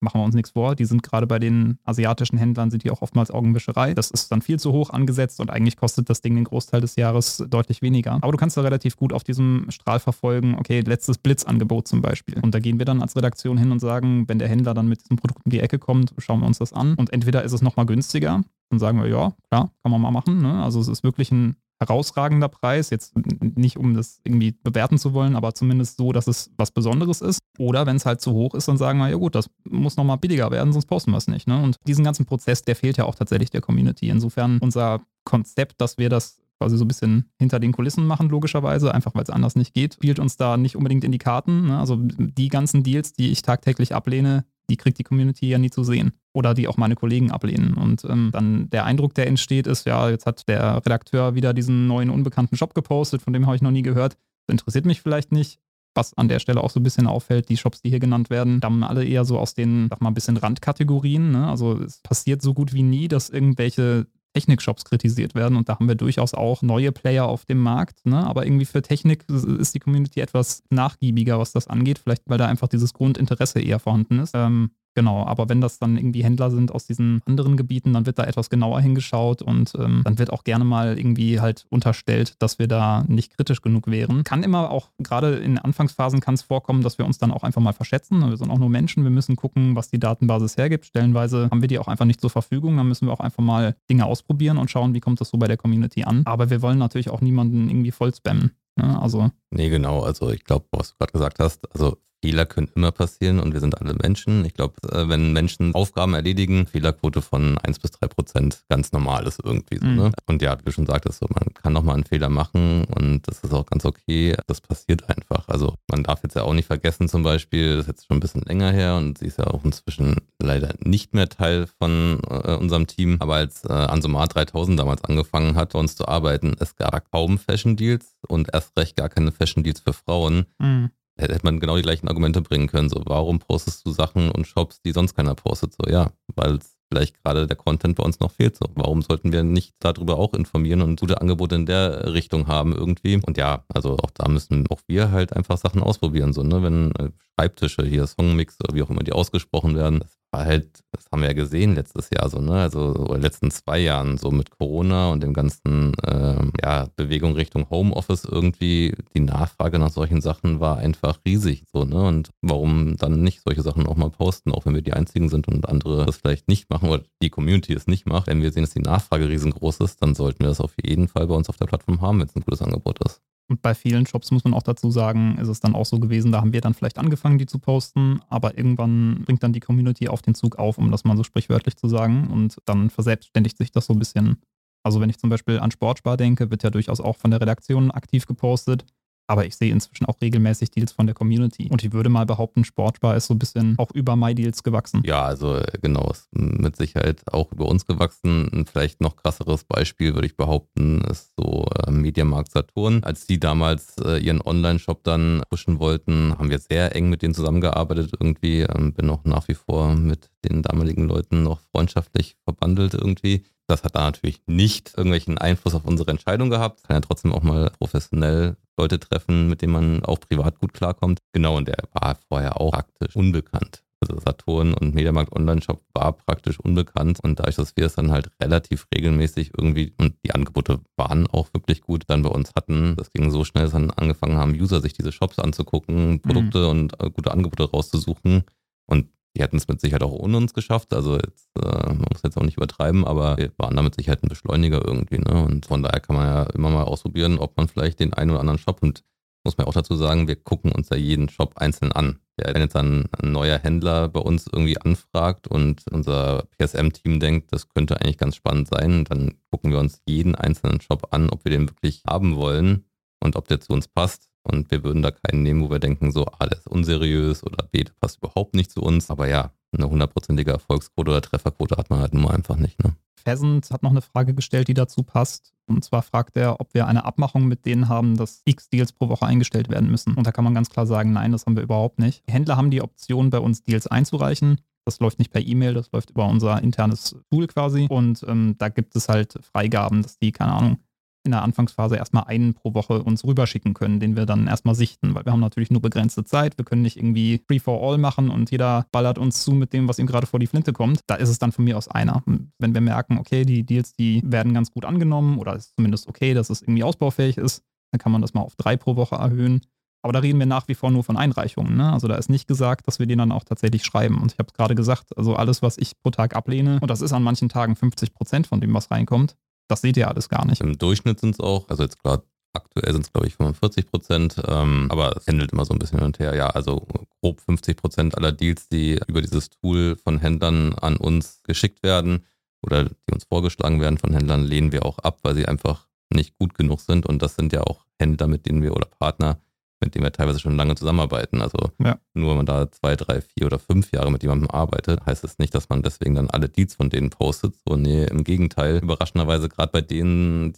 machen wir uns nichts vor, die sind gerade bei den asiatischen Händlern, sind die auch oftmals Augenwischerei. Das ist dann viel zu hoch angesetzt und eigentlich kostet das Ding den Großteil des Jahres deutlich weniger. Aber du kannst da relativ gut auf diesem Strahl verfolgen, okay, letztes Blitzangebot zum Beispiel. Und da gehen wir dann als Redaktion hin und sagen, wenn der Händler dann mit diesem Produkt um die Ecke kommt, schauen wir uns das an. Und entweder ist es nochmal günstiger, dann sagen wir, ja, klar, kann man mal machen. Ne? Also es ist wirklich ein herausragender Preis. Jetzt nicht, um das irgendwie bewerten zu wollen, aber zumindest so, dass es was Besonderes ist. Oder wenn es halt zu hoch ist, dann sagen wir, ja gut, das muss nochmal billiger werden, sonst posten wir es nicht. Ne? Und diesen ganzen Prozess, der fehlt ja auch tatsächlich der Community. Insofern unser Konzept, dass wir das quasi so ein bisschen hinter den Kulissen machen, logischerweise, einfach weil es anders nicht geht, spielt uns da nicht unbedingt in die Karten. Ne? Also die ganzen Deals, die ich tagtäglich ablehne, die kriegt die Community ja nie zu sehen. Oder die auch meine Kollegen ablehnen. Und ähm, dann der Eindruck, der entsteht, ist, ja, jetzt hat der Redakteur wieder diesen neuen unbekannten Shop gepostet, von dem habe ich noch nie gehört. Das interessiert mich vielleicht nicht. Was an der Stelle auch so ein bisschen auffällt, die Shops, die hier genannt werden, stammen alle eher so aus den, sag mal, ein bisschen Randkategorien. Ne? Also es passiert so gut wie nie, dass irgendwelche Technik-Shops kritisiert werden und da haben wir durchaus auch neue Player auf dem Markt. Ne? Aber irgendwie für Technik ist die Community etwas nachgiebiger, was das angeht. Vielleicht, weil da einfach dieses Grundinteresse eher vorhanden ist. Ähm, Genau, aber wenn das dann irgendwie Händler sind aus diesen anderen Gebieten, dann wird da etwas genauer hingeschaut und ähm, dann wird auch gerne mal irgendwie halt unterstellt, dass wir da nicht kritisch genug wären. Kann immer auch, gerade in Anfangsphasen kann es vorkommen, dass wir uns dann auch einfach mal verschätzen. Wir sind auch nur Menschen, wir müssen gucken, was die Datenbasis hergibt. Stellenweise haben wir die auch einfach nicht zur Verfügung, dann müssen wir auch einfach mal Dinge ausprobieren und schauen, wie kommt das so bei der Community an. Aber wir wollen natürlich auch niemanden irgendwie voll spammen. Ne? Also. Nee, genau. Also ich glaube, was du gerade gesagt hast, also Fehler können immer passieren und wir sind alle Menschen. Ich glaube, äh, wenn Menschen Aufgaben erledigen, Fehlerquote von 1 bis 3 Prozent ganz normal ist irgendwie so. Mhm. Ne? Und ja, wie du schon sagtest, so, man kann nochmal einen Fehler machen und das ist auch ganz okay. Das passiert einfach. Also man darf jetzt ja auch nicht vergessen, zum Beispiel, das ist jetzt schon ein bisschen länger her und sie ist ja auch inzwischen leider nicht mehr Teil von äh, unserem Team. Aber als äh, Ansomar 3000 damals angefangen hat, bei uns zu arbeiten, es gab kaum Fashion Deals und erst recht gar keine Fashion Deals für Frauen. Mhm hätte man genau die gleichen Argumente bringen können. So, warum postest du Sachen und Shops, die sonst keiner postet? So, ja, weil es vielleicht gerade der Content bei uns noch fehlt. So, warum sollten wir nicht darüber auch informieren und gute Angebote in der Richtung haben irgendwie? Und ja, also auch da müssen auch wir halt einfach Sachen ausprobieren. So, ne? Wenn äh, Schreibtische hier, Songmix oder wie auch immer die ausgesprochen werden, das war halt, das haben wir ja gesehen letztes Jahr so, ne? Also oder letzten zwei Jahren so mit Corona und dem ganzen äh, ja, Bewegung Richtung Homeoffice irgendwie, die Nachfrage nach solchen Sachen war einfach riesig so, ne? Und warum dann nicht solche Sachen auch mal posten, auch wenn wir die einzigen sind und andere das vielleicht nicht machen oder die Community es nicht macht. Wenn wir sehen, dass die Nachfrage riesengroß ist, dann sollten wir das auf jeden Fall bei uns auf der Plattform haben, wenn es ein gutes Angebot ist. Und bei vielen Shops muss man auch dazu sagen, ist es dann auch so gewesen, da haben wir dann vielleicht angefangen, die zu posten, aber irgendwann bringt dann die Community auf den Zug auf, um das mal so sprichwörtlich zu sagen. Und dann verselbstständigt sich das so ein bisschen. Also wenn ich zum Beispiel an Sportspar denke, wird ja durchaus auch von der Redaktion aktiv gepostet. Aber ich sehe inzwischen auch regelmäßig Deals von der Community. Und ich würde mal behaupten, Sportbar ist so ein bisschen auch über MyDeals gewachsen. Ja, also genau, ist mit Sicherheit auch über uns gewachsen. Ein vielleicht noch krasseres Beispiel würde ich behaupten, ist so äh, Mediamarkt Saturn. Als die damals äh, ihren Online-Shop dann pushen wollten, haben wir sehr eng mit denen zusammengearbeitet irgendwie. Ähm, bin auch nach wie vor mit den damaligen Leuten noch freundschaftlich verbandelt irgendwie. Das hat da natürlich nicht irgendwelchen Einfluss auf unsere Entscheidung gehabt. Kann ja trotzdem auch mal professionell Leute treffen, mit denen man auch privat gut klarkommt. Genau, und der war vorher auch praktisch unbekannt. Also Saturn und Mediamarkt Online-Shop war praktisch unbekannt und dadurch, dass wir es dann halt relativ regelmäßig irgendwie und die Angebote waren auch wirklich gut, dann bei uns hatten, das ging so schnell, dass dann angefangen haben, User sich diese Shops anzugucken, Produkte mhm. und äh, gute Angebote rauszusuchen und die hätten es mit Sicherheit auch ohne uns geschafft. Also jetzt, äh, man muss jetzt auch nicht übertreiben, aber wir waren damit Sicherheit ein Beschleuniger irgendwie. Ne? Und von daher kann man ja immer mal ausprobieren, ob man vielleicht den einen oder anderen Shop und muss man auch dazu sagen, wir gucken uns ja jeden Shop einzeln an. wenn jetzt dann ein neuer Händler bei uns irgendwie anfragt und unser PSM-Team denkt, das könnte eigentlich ganz spannend sein, dann gucken wir uns jeden einzelnen Shop an, ob wir den wirklich haben wollen und ob der zu uns passt. Und wir würden da keinen nehmen, wo wir denken, so, ah, der ist unseriös oder B, der passt überhaupt nicht zu uns. Aber ja, eine hundertprozentige Erfolgsquote oder Trefferquote hat man halt nun mal einfach nicht. Ne? Pheasant hat noch eine Frage gestellt, die dazu passt. Und zwar fragt er, ob wir eine Abmachung mit denen haben, dass x Deals pro Woche eingestellt werden müssen. Und da kann man ganz klar sagen, nein, das haben wir überhaupt nicht. Händler haben die Option, bei uns Deals einzureichen. Das läuft nicht per E-Mail, das läuft über unser internes Tool quasi. Und ähm, da gibt es halt Freigaben, dass die, keine Ahnung, in der Anfangsphase erstmal einen pro Woche uns rüberschicken können, den wir dann erstmal sichten, weil wir haben natürlich nur begrenzte Zeit. Wir können nicht irgendwie Free for All machen und jeder ballert uns zu mit dem, was ihm gerade vor die Flinte kommt. Da ist es dann von mir aus einer. Wenn wir merken, okay, die Deals, die werden ganz gut angenommen oder es ist zumindest okay, dass es irgendwie ausbaufähig ist, dann kann man das mal auf drei pro Woche erhöhen. Aber da reden wir nach wie vor nur von Einreichungen. Ne? Also da ist nicht gesagt, dass wir den dann auch tatsächlich schreiben. Und ich habe es gerade gesagt, also alles, was ich pro Tag ablehne, und das ist an manchen Tagen 50 Prozent von dem, was reinkommt, das seht ihr alles gar nicht. Im Durchschnitt sind es auch, also jetzt gerade aktuell sind es glaube ich 45 Prozent, ähm, aber es pendelt immer so ein bisschen hin und her. Ja, also grob 50 Prozent aller Deals, die über dieses Tool von Händlern an uns geschickt werden oder die uns vorgeschlagen werden von Händlern, lehnen wir auch ab, weil sie einfach nicht gut genug sind. Und das sind ja auch Händler, mit denen wir oder Partner, mit dem wir teilweise schon lange zusammenarbeiten. Also ja. nur wenn man da zwei, drei, vier oder fünf Jahre mit jemandem arbeitet, heißt es das nicht, dass man deswegen dann alle Deals von denen postet. So, nee, im Gegenteil. Überraschenderweise, gerade bei denen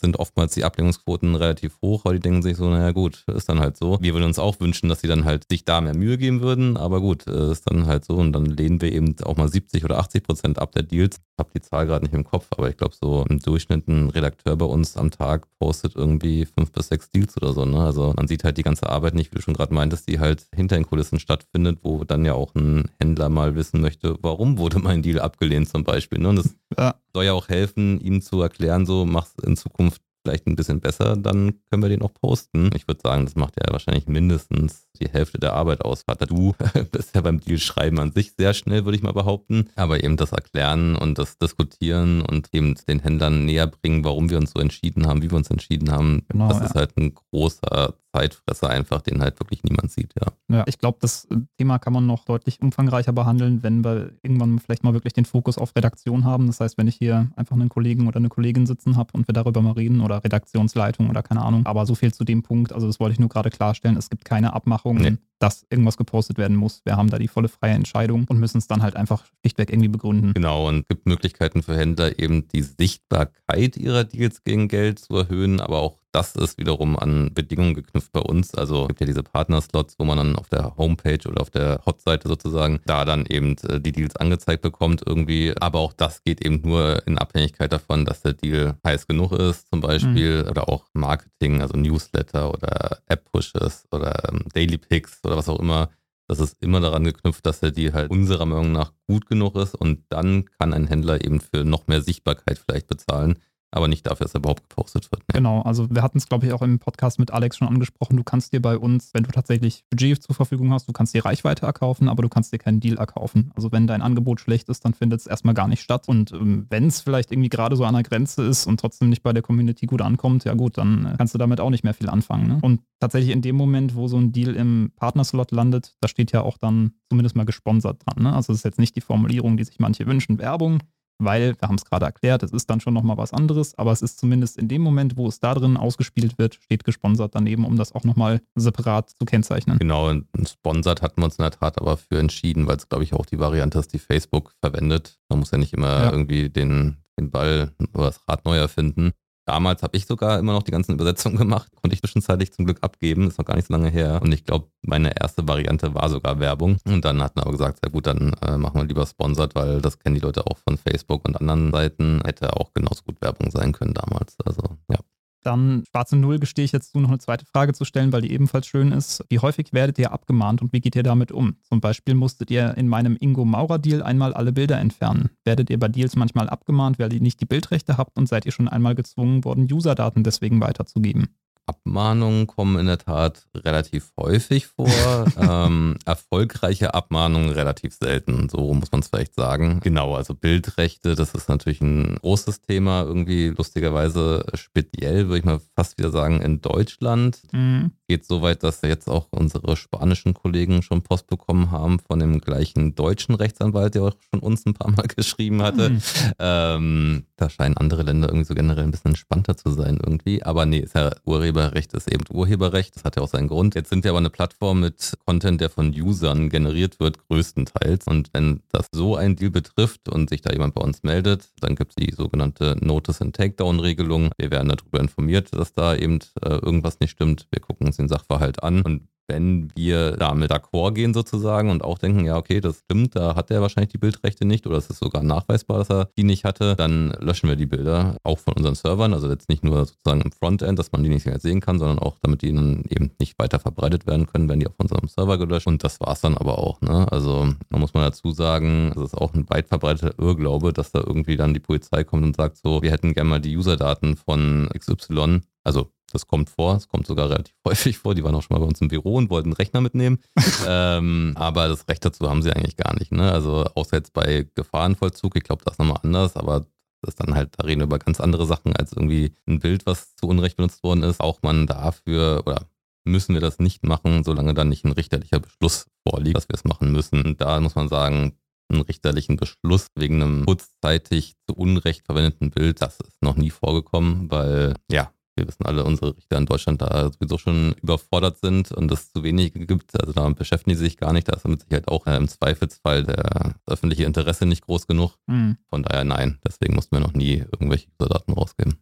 sind oftmals die Ablehnungsquoten relativ hoch, weil die denken sich so, naja gut, ist dann halt so. Wir würden uns auch wünschen, dass sie dann halt sich da mehr Mühe geben würden, aber gut, äh, ist dann halt so und dann lehnen wir eben auch mal 70 oder 80 Prozent ab der Deals. Ich habe die Zahl gerade nicht im Kopf, aber ich glaube so im Durchschnitt ein Redakteur bei uns am Tag postet irgendwie fünf bis sechs Deals oder so. Ne? Also man sieht halt die ganze Arbeit nicht, wie du schon gerade meintest, die halt hinter den Kulissen stattfindet, wo dann ja auch ein Händler mal wissen möchte, warum wurde mein Deal abgelehnt zum Beispiel. Ne? Und das ja. soll ja auch helfen, ihm zu erklären, so mach's in Zukunft vielleicht ein bisschen besser, dann können wir den auch posten. Ich würde sagen, das macht ja wahrscheinlich mindestens die Hälfte der Arbeit aus. Vater, du [laughs] bist ja beim Deal schreiben an sich sehr schnell, würde ich mal behaupten. Aber eben das Erklären und das Diskutieren und eben den Händlern näher bringen, warum wir uns so entschieden haben, wie wir uns entschieden haben, genau, das ja. ist halt ein großer Zeitfresser einfach, den halt wirklich niemand sieht, ja. Ja, ich glaube, das Thema kann man noch deutlich umfangreicher behandeln, wenn wir irgendwann vielleicht mal wirklich den Fokus auf Redaktion haben. Das heißt, wenn ich hier einfach einen Kollegen oder eine Kollegin sitzen habe und wir darüber mal reden oder Redaktionsleitung oder keine Ahnung. Aber so viel zu dem Punkt, also das wollte ich nur gerade klarstellen, es gibt keine Abmachung nee. dass irgendwas gepostet werden muss. Wir haben da die volle freie Entscheidung und müssen es dann halt einfach schlichtweg irgendwie begründen. Genau, und es gibt Möglichkeiten für Händler eben die Sichtbarkeit ihrer Deals gegen Geld zu erhöhen, aber auch das ist wiederum an Bedingungen geknüpft bei uns. Also es gibt ja diese Partnerslots, wo man dann auf der Homepage oder auf der Hotseite sozusagen da dann eben äh, die Deals angezeigt bekommt irgendwie. Aber auch das geht eben nur in Abhängigkeit davon, dass der Deal heiß genug ist zum Beispiel mhm. oder auch Marketing, also Newsletter oder App-Pushes oder ähm, Daily Picks oder was auch immer. Das ist immer daran geknüpft, dass der Deal halt unserer Meinung nach gut genug ist und dann kann ein Händler eben für noch mehr Sichtbarkeit vielleicht bezahlen aber nicht dafür, dass er überhaupt gepostet wird. Ne? Genau, also wir hatten es, glaube ich, auch im Podcast mit Alex schon angesprochen. Du kannst dir bei uns, wenn du tatsächlich Budget zur Verfügung hast, du kannst dir Reichweite erkaufen, aber du kannst dir keinen Deal erkaufen. Also wenn dein Angebot schlecht ist, dann findet es erstmal gar nicht statt. Und ähm, wenn es vielleicht irgendwie gerade so an der Grenze ist und trotzdem nicht bei der Community gut ankommt, ja gut, dann äh, kannst du damit auch nicht mehr viel anfangen. Ne? Und tatsächlich in dem Moment, wo so ein Deal im Partnerslot landet, da steht ja auch dann zumindest mal gesponsert dran. Ne? Also das ist jetzt nicht die Formulierung, die sich manche wünschen, Werbung, weil, wir haben es gerade erklärt, es ist dann schon nochmal was anderes, aber es ist zumindest in dem Moment, wo es da drin ausgespielt wird, steht gesponsert daneben, um das auch nochmal separat zu kennzeichnen. Genau, und sponsert hatten wir uns in der Tat aber für entschieden, weil es, glaube ich, auch die Variante ist, die Facebook verwendet. Man muss ja nicht immer ja. irgendwie den, den Ball oder das Rad neu erfinden. Damals habe ich sogar immer noch die ganzen Übersetzungen gemacht, konnte ich zwischenzeitlich zum Glück abgeben, ist noch gar nicht so lange her. Und ich glaube, meine erste Variante war sogar Werbung. Und dann hatten wir aber gesagt, sehr gut, dann äh, machen wir lieber Sponsored, weil das kennen die Leute auch von Facebook und anderen Seiten. Hätte auch genauso gut Werbung sein können damals. Also ja. Dann schwarze Null gestehe ich jetzt, du noch eine zweite Frage zu stellen, weil die ebenfalls schön ist. Wie häufig werdet ihr abgemahnt und wie geht ihr damit um? Zum Beispiel musstet ihr in meinem Ingo Maurer Deal einmal alle Bilder entfernen. Werdet ihr bei Deals manchmal abgemahnt, weil ihr nicht die Bildrechte habt und seid ihr schon einmal gezwungen worden, Userdaten deswegen weiterzugeben? Abmahnungen kommen in der Tat relativ häufig vor. [laughs] ähm, erfolgreiche Abmahnungen relativ selten, so muss man es vielleicht sagen. Genau, also Bildrechte, das ist natürlich ein großes Thema, irgendwie lustigerweise speziell, würde ich mal fast wieder sagen, in Deutschland. Mhm. Geht so weit, dass jetzt auch unsere spanischen Kollegen schon Post bekommen haben von dem gleichen deutschen Rechtsanwalt, der auch schon uns ein paar Mal [laughs] geschrieben hatte. Mhm. Ähm, da scheinen andere Länder irgendwie so generell ein bisschen entspannter zu sein irgendwie. Aber nee, ist ja Urheber Urheberrecht ist eben Urheberrecht. Das hat ja auch seinen Grund. Jetzt sind wir aber eine Plattform mit Content, der von Usern generiert wird, größtenteils. Und wenn das so ein Deal betrifft und sich da jemand bei uns meldet, dann gibt es die sogenannte Notice and Takedown-Regelung. Wir werden darüber informiert, dass da eben äh, irgendwas nicht stimmt. Wir gucken uns den Sachverhalt an und wenn wir damit d'accord gehen sozusagen und auch denken, ja, okay, das stimmt, da hat er wahrscheinlich die Bildrechte nicht oder es ist sogar nachweisbar, dass er die nicht hatte, dann löschen wir die Bilder auch von unseren Servern. Also jetzt nicht nur sozusagen im Frontend, dass man die nicht mehr sehen kann, sondern auch damit die dann eben nicht weiter verbreitet werden können, werden die auf unserem Server gelöscht. Und das war es dann aber auch. Ne? Also da muss man dazu sagen, das ist auch ein weit verbreiteter Irrglaube, dass da irgendwie dann die Polizei kommt und sagt so, wir hätten gerne mal die Userdaten von XY. Also das kommt vor, es kommt sogar relativ [laughs] häufig vor. Die waren auch schon mal bei uns im Büro und wollten einen Rechner mitnehmen. [laughs] ähm, aber das Recht dazu haben sie eigentlich gar nicht. Ne? Also außer jetzt bei Gefahrenvollzug, ich glaube, das ist nochmal anders, aber das ist dann halt, da reden wir über ganz andere Sachen als irgendwie ein Bild, was zu Unrecht benutzt worden ist. Auch man dafür oder müssen wir das nicht machen, solange dann nicht ein richterlicher Beschluss vorliegt, dass wir es machen müssen. Und da muss man sagen, einen richterlichen Beschluss wegen einem kurzzeitig zu Unrecht verwendeten Bild, das ist noch nie vorgekommen, weil ja, wir wissen alle, unsere Richter in Deutschland da sowieso schon überfordert sind und es zu wenig gibt. Also da beschäftigen die sich gar nicht. Da ist mit Sicherheit auch äh, im Zweifelsfall der öffentliche Interesse nicht groß genug. Mhm. Von daher nein. Deswegen mussten wir noch nie irgendwelche Daten rausgeben.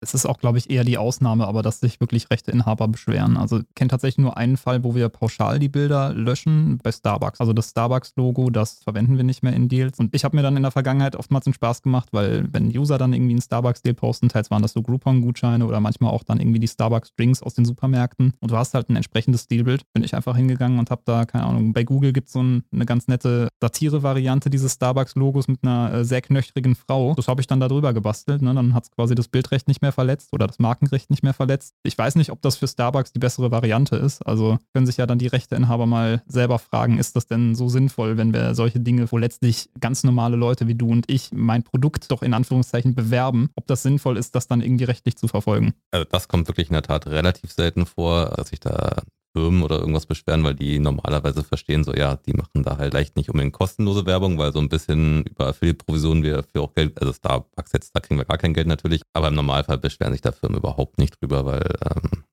Es ist auch, glaube ich, eher die Ausnahme, aber dass sich wirklich Rechteinhaber beschweren. Also ich kenne tatsächlich nur einen Fall, wo wir pauschal die Bilder löschen bei Starbucks. Also das Starbucks-Logo, das verwenden wir nicht mehr in Deals. Und ich habe mir dann in der Vergangenheit oftmals einen Spaß gemacht, weil wenn User dann irgendwie einen Starbucks-Deal posten, teils waren das so Groupon-Gutscheine oder manchmal auch dann irgendwie die Starbucks-Drinks aus den Supermärkten und du hast halt ein entsprechendes Stilbild, bin ich einfach hingegangen und habe da, keine Ahnung, bei Google gibt es so ein, eine ganz nette Satire-Variante dieses Starbucks-Logos mit einer äh, sehr knöchrigen Frau. Das habe ich dann da drüber gebastelt. Ne? Dann hat es quasi das Bildrecht nicht mehr verletzt oder das Markenrecht nicht mehr verletzt. Ich weiß nicht, ob das für Starbucks die bessere Variante ist. Also können sich ja dann die Rechteinhaber mal selber fragen, ist das denn so sinnvoll, wenn wir solche Dinge, wo letztlich ganz normale Leute wie du und ich mein Produkt doch in Anführungszeichen bewerben, ob das sinnvoll ist, das dann irgendwie rechtlich zu verfolgen? Also das kommt wirklich in der Tat relativ selten vor, dass ich da Firmen oder irgendwas beschweren, weil die normalerweise verstehen, so ja, die machen da halt leicht nicht unbedingt kostenlose Werbung, weil so ein bisschen über Affiliate-Provisionen wir für auch Geld, also Starbucks jetzt, da kriegen wir gar kein Geld natürlich, aber im Normalfall beschweren sich da Firmen überhaupt nicht drüber, weil ähm, äh,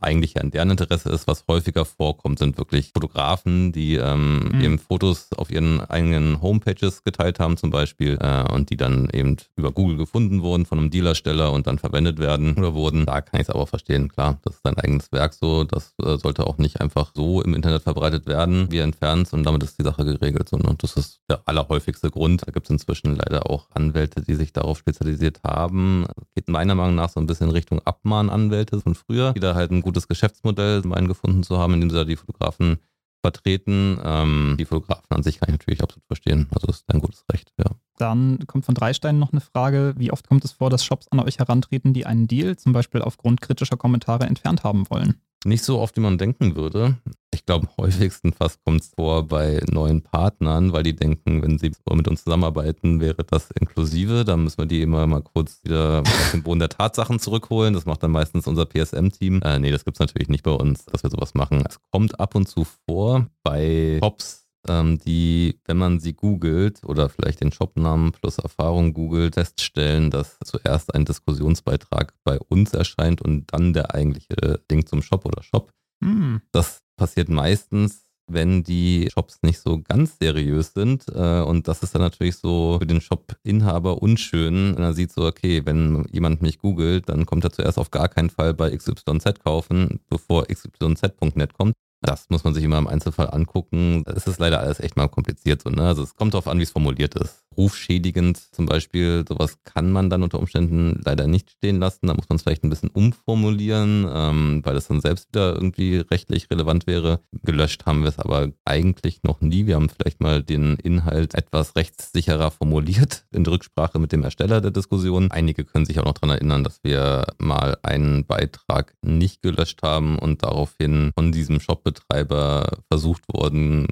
eigentlich ja in deren Interesse ist. Was häufiger vorkommt, sind wirklich Fotografen, die ähm, mhm. eben Fotos auf ihren eigenen Homepages geteilt haben zum Beispiel äh, und die dann eben über Google gefunden wurden von einem Dealersteller und dann verwendet werden oder wurden. Da kann ich es aber verstehen. Klar, das ist dein eigenes Werk so. Das äh, sollte auch nicht einfach so im Internet verbreitet werden. Wir entfernen es und damit ist die Sache geregelt. So, und das ist der allerhäufigste Grund. Da gibt es inzwischen leider auch Anwälte, die sich darauf spezialisiert haben. Geht meiner Meinung nach so ein bisschen Richtung Abmahnanwälte von früher, die da halt ein gutes Geschäftsmodell meinen gefunden zu haben, indem sie da die Fotografen vertreten. Ähm, die Fotografen an sich kann ich natürlich absolut verstehen. Also ist ein gutes Recht, ja. Dann kommt von Dreistein noch eine Frage, wie oft kommt es vor, dass Shops an euch herantreten, die einen Deal zum Beispiel aufgrund kritischer Kommentare entfernt haben wollen? Nicht so oft, wie man denken würde. Ich glaube, häufigsten fast kommt es vor bei neuen Partnern, weil die denken, wenn sie mit uns zusammenarbeiten, wäre das inklusive. Dann müssen wir die immer mal kurz wieder auf den Boden der Tatsachen zurückholen. Das macht dann meistens unser PSM-Team. Äh, nee, das gibt es natürlich nicht bei uns, dass wir sowas machen. Es kommt ab und zu vor bei Shops, ähm, die, wenn man sie googelt oder vielleicht den Shopnamen plus Erfahrung googelt, feststellen, dass zuerst ein Diskussionsbeitrag bei uns erscheint und dann der eigentliche Link zum Shop oder Shop. Mhm. Das passiert meistens wenn die Shops nicht so ganz seriös sind. Äh, und das ist dann natürlich so für den Shop-Inhaber unschön. Wenn er sieht so, okay, wenn jemand mich googelt, dann kommt er zuerst auf gar keinen Fall bei XYZ kaufen, bevor XYZ.net kommt. Das muss man sich immer im Einzelfall angucken. Es ist leider alles echt mal kompliziert. So, ne? Also es kommt darauf an, wie es formuliert ist. Rufschädigend zum Beispiel, sowas kann man dann unter Umständen leider nicht stehen lassen. Da muss man es vielleicht ein bisschen umformulieren, ähm, weil es dann selbst wieder irgendwie rechtlich relevant wäre. Gelöscht haben wir es aber eigentlich noch nie. Wir haben vielleicht mal den Inhalt etwas rechtssicherer formuliert [laughs] in Rücksprache mit dem Ersteller der Diskussion. Einige können sich auch noch daran erinnern, dass wir mal einen Beitrag nicht gelöscht haben und daraufhin von diesem Shop Shopbetreiber versucht worden,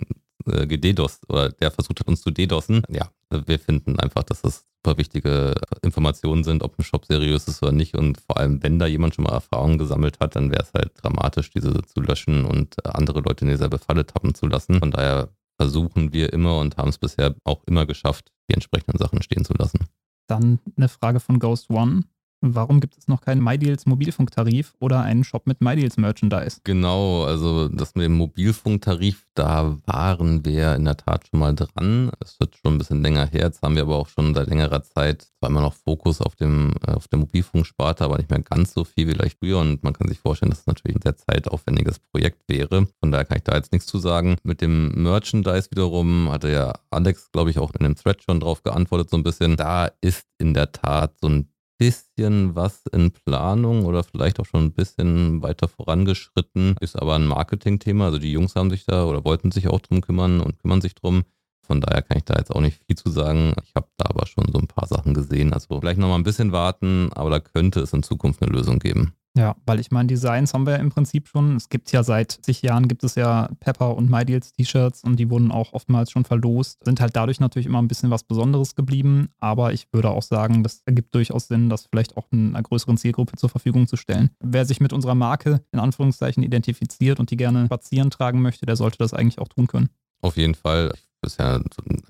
äh, gededost oder der versucht hat, uns zu dedossen. Ja, wir finden einfach, dass das super wichtige Informationen sind, ob ein Shop seriös ist oder nicht. Und vor allem, wenn da jemand schon mal Erfahrungen gesammelt hat, dann wäre es halt dramatisch, diese zu löschen und andere Leute in dieselbe Falle tappen zu lassen. Von daher versuchen wir immer und haben es bisher auch immer geschafft, die entsprechenden Sachen stehen zu lassen. Dann eine Frage von Ghost One. Warum gibt es noch keinen MyDeals Mobilfunktarif oder einen Shop mit MyDeals Merchandise? Genau, also das mit dem Mobilfunktarif, da waren wir in der Tat schon mal dran. Es wird schon ein bisschen länger her. Jetzt haben wir aber auch schon seit längerer Zeit zwar immer noch Fokus auf dem äh, auf der Mobilfunksparte, aber nicht mehr ganz so viel wie vielleicht früher. Und man kann sich vorstellen, dass es natürlich ein sehr zeitaufwendiges Projekt wäre. Von daher kann ich da jetzt nichts zu sagen. Mit dem Merchandise wiederum hatte ja Alex, glaube ich, auch in dem Thread schon drauf geantwortet, so ein bisschen. Da ist in der Tat so ein bisschen was in Planung oder vielleicht auch schon ein bisschen weiter vorangeschritten, ist aber ein Marketingthema. Also die Jungs haben sich da oder wollten sich auch drum kümmern und kümmern sich drum. Von daher kann ich da jetzt auch nicht viel zu sagen. Ich habe da aber schon so ein paar Sachen gesehen. Also vielleicht noch mal ein bisschen warten, aber da könnte es in Zukunft eine Lösung geben. Ja, weil ich meine, Designs haben wir ja im Prinzip schon. Es gibt ja seit zig Jahren gibt es ja Pepper und MyDeals T-Shirts und die wurden auch oftmals schon verlost. Sind halt dadurch natürlich immer ein bisschen was Besonderes geblieben. Aber ich würde auch sagen, das ergibt durchaus Sinn, das vielleicht auch einer größeren Zielgruppe zur Verfügung zu stellen. Wer sich mit unserer Marke in Anführungszeichen identifiziert und die gerne spazieren tragen möchte, der sollte das eigentlich auch tun können. Auf jeden Fall. Das ist ja ein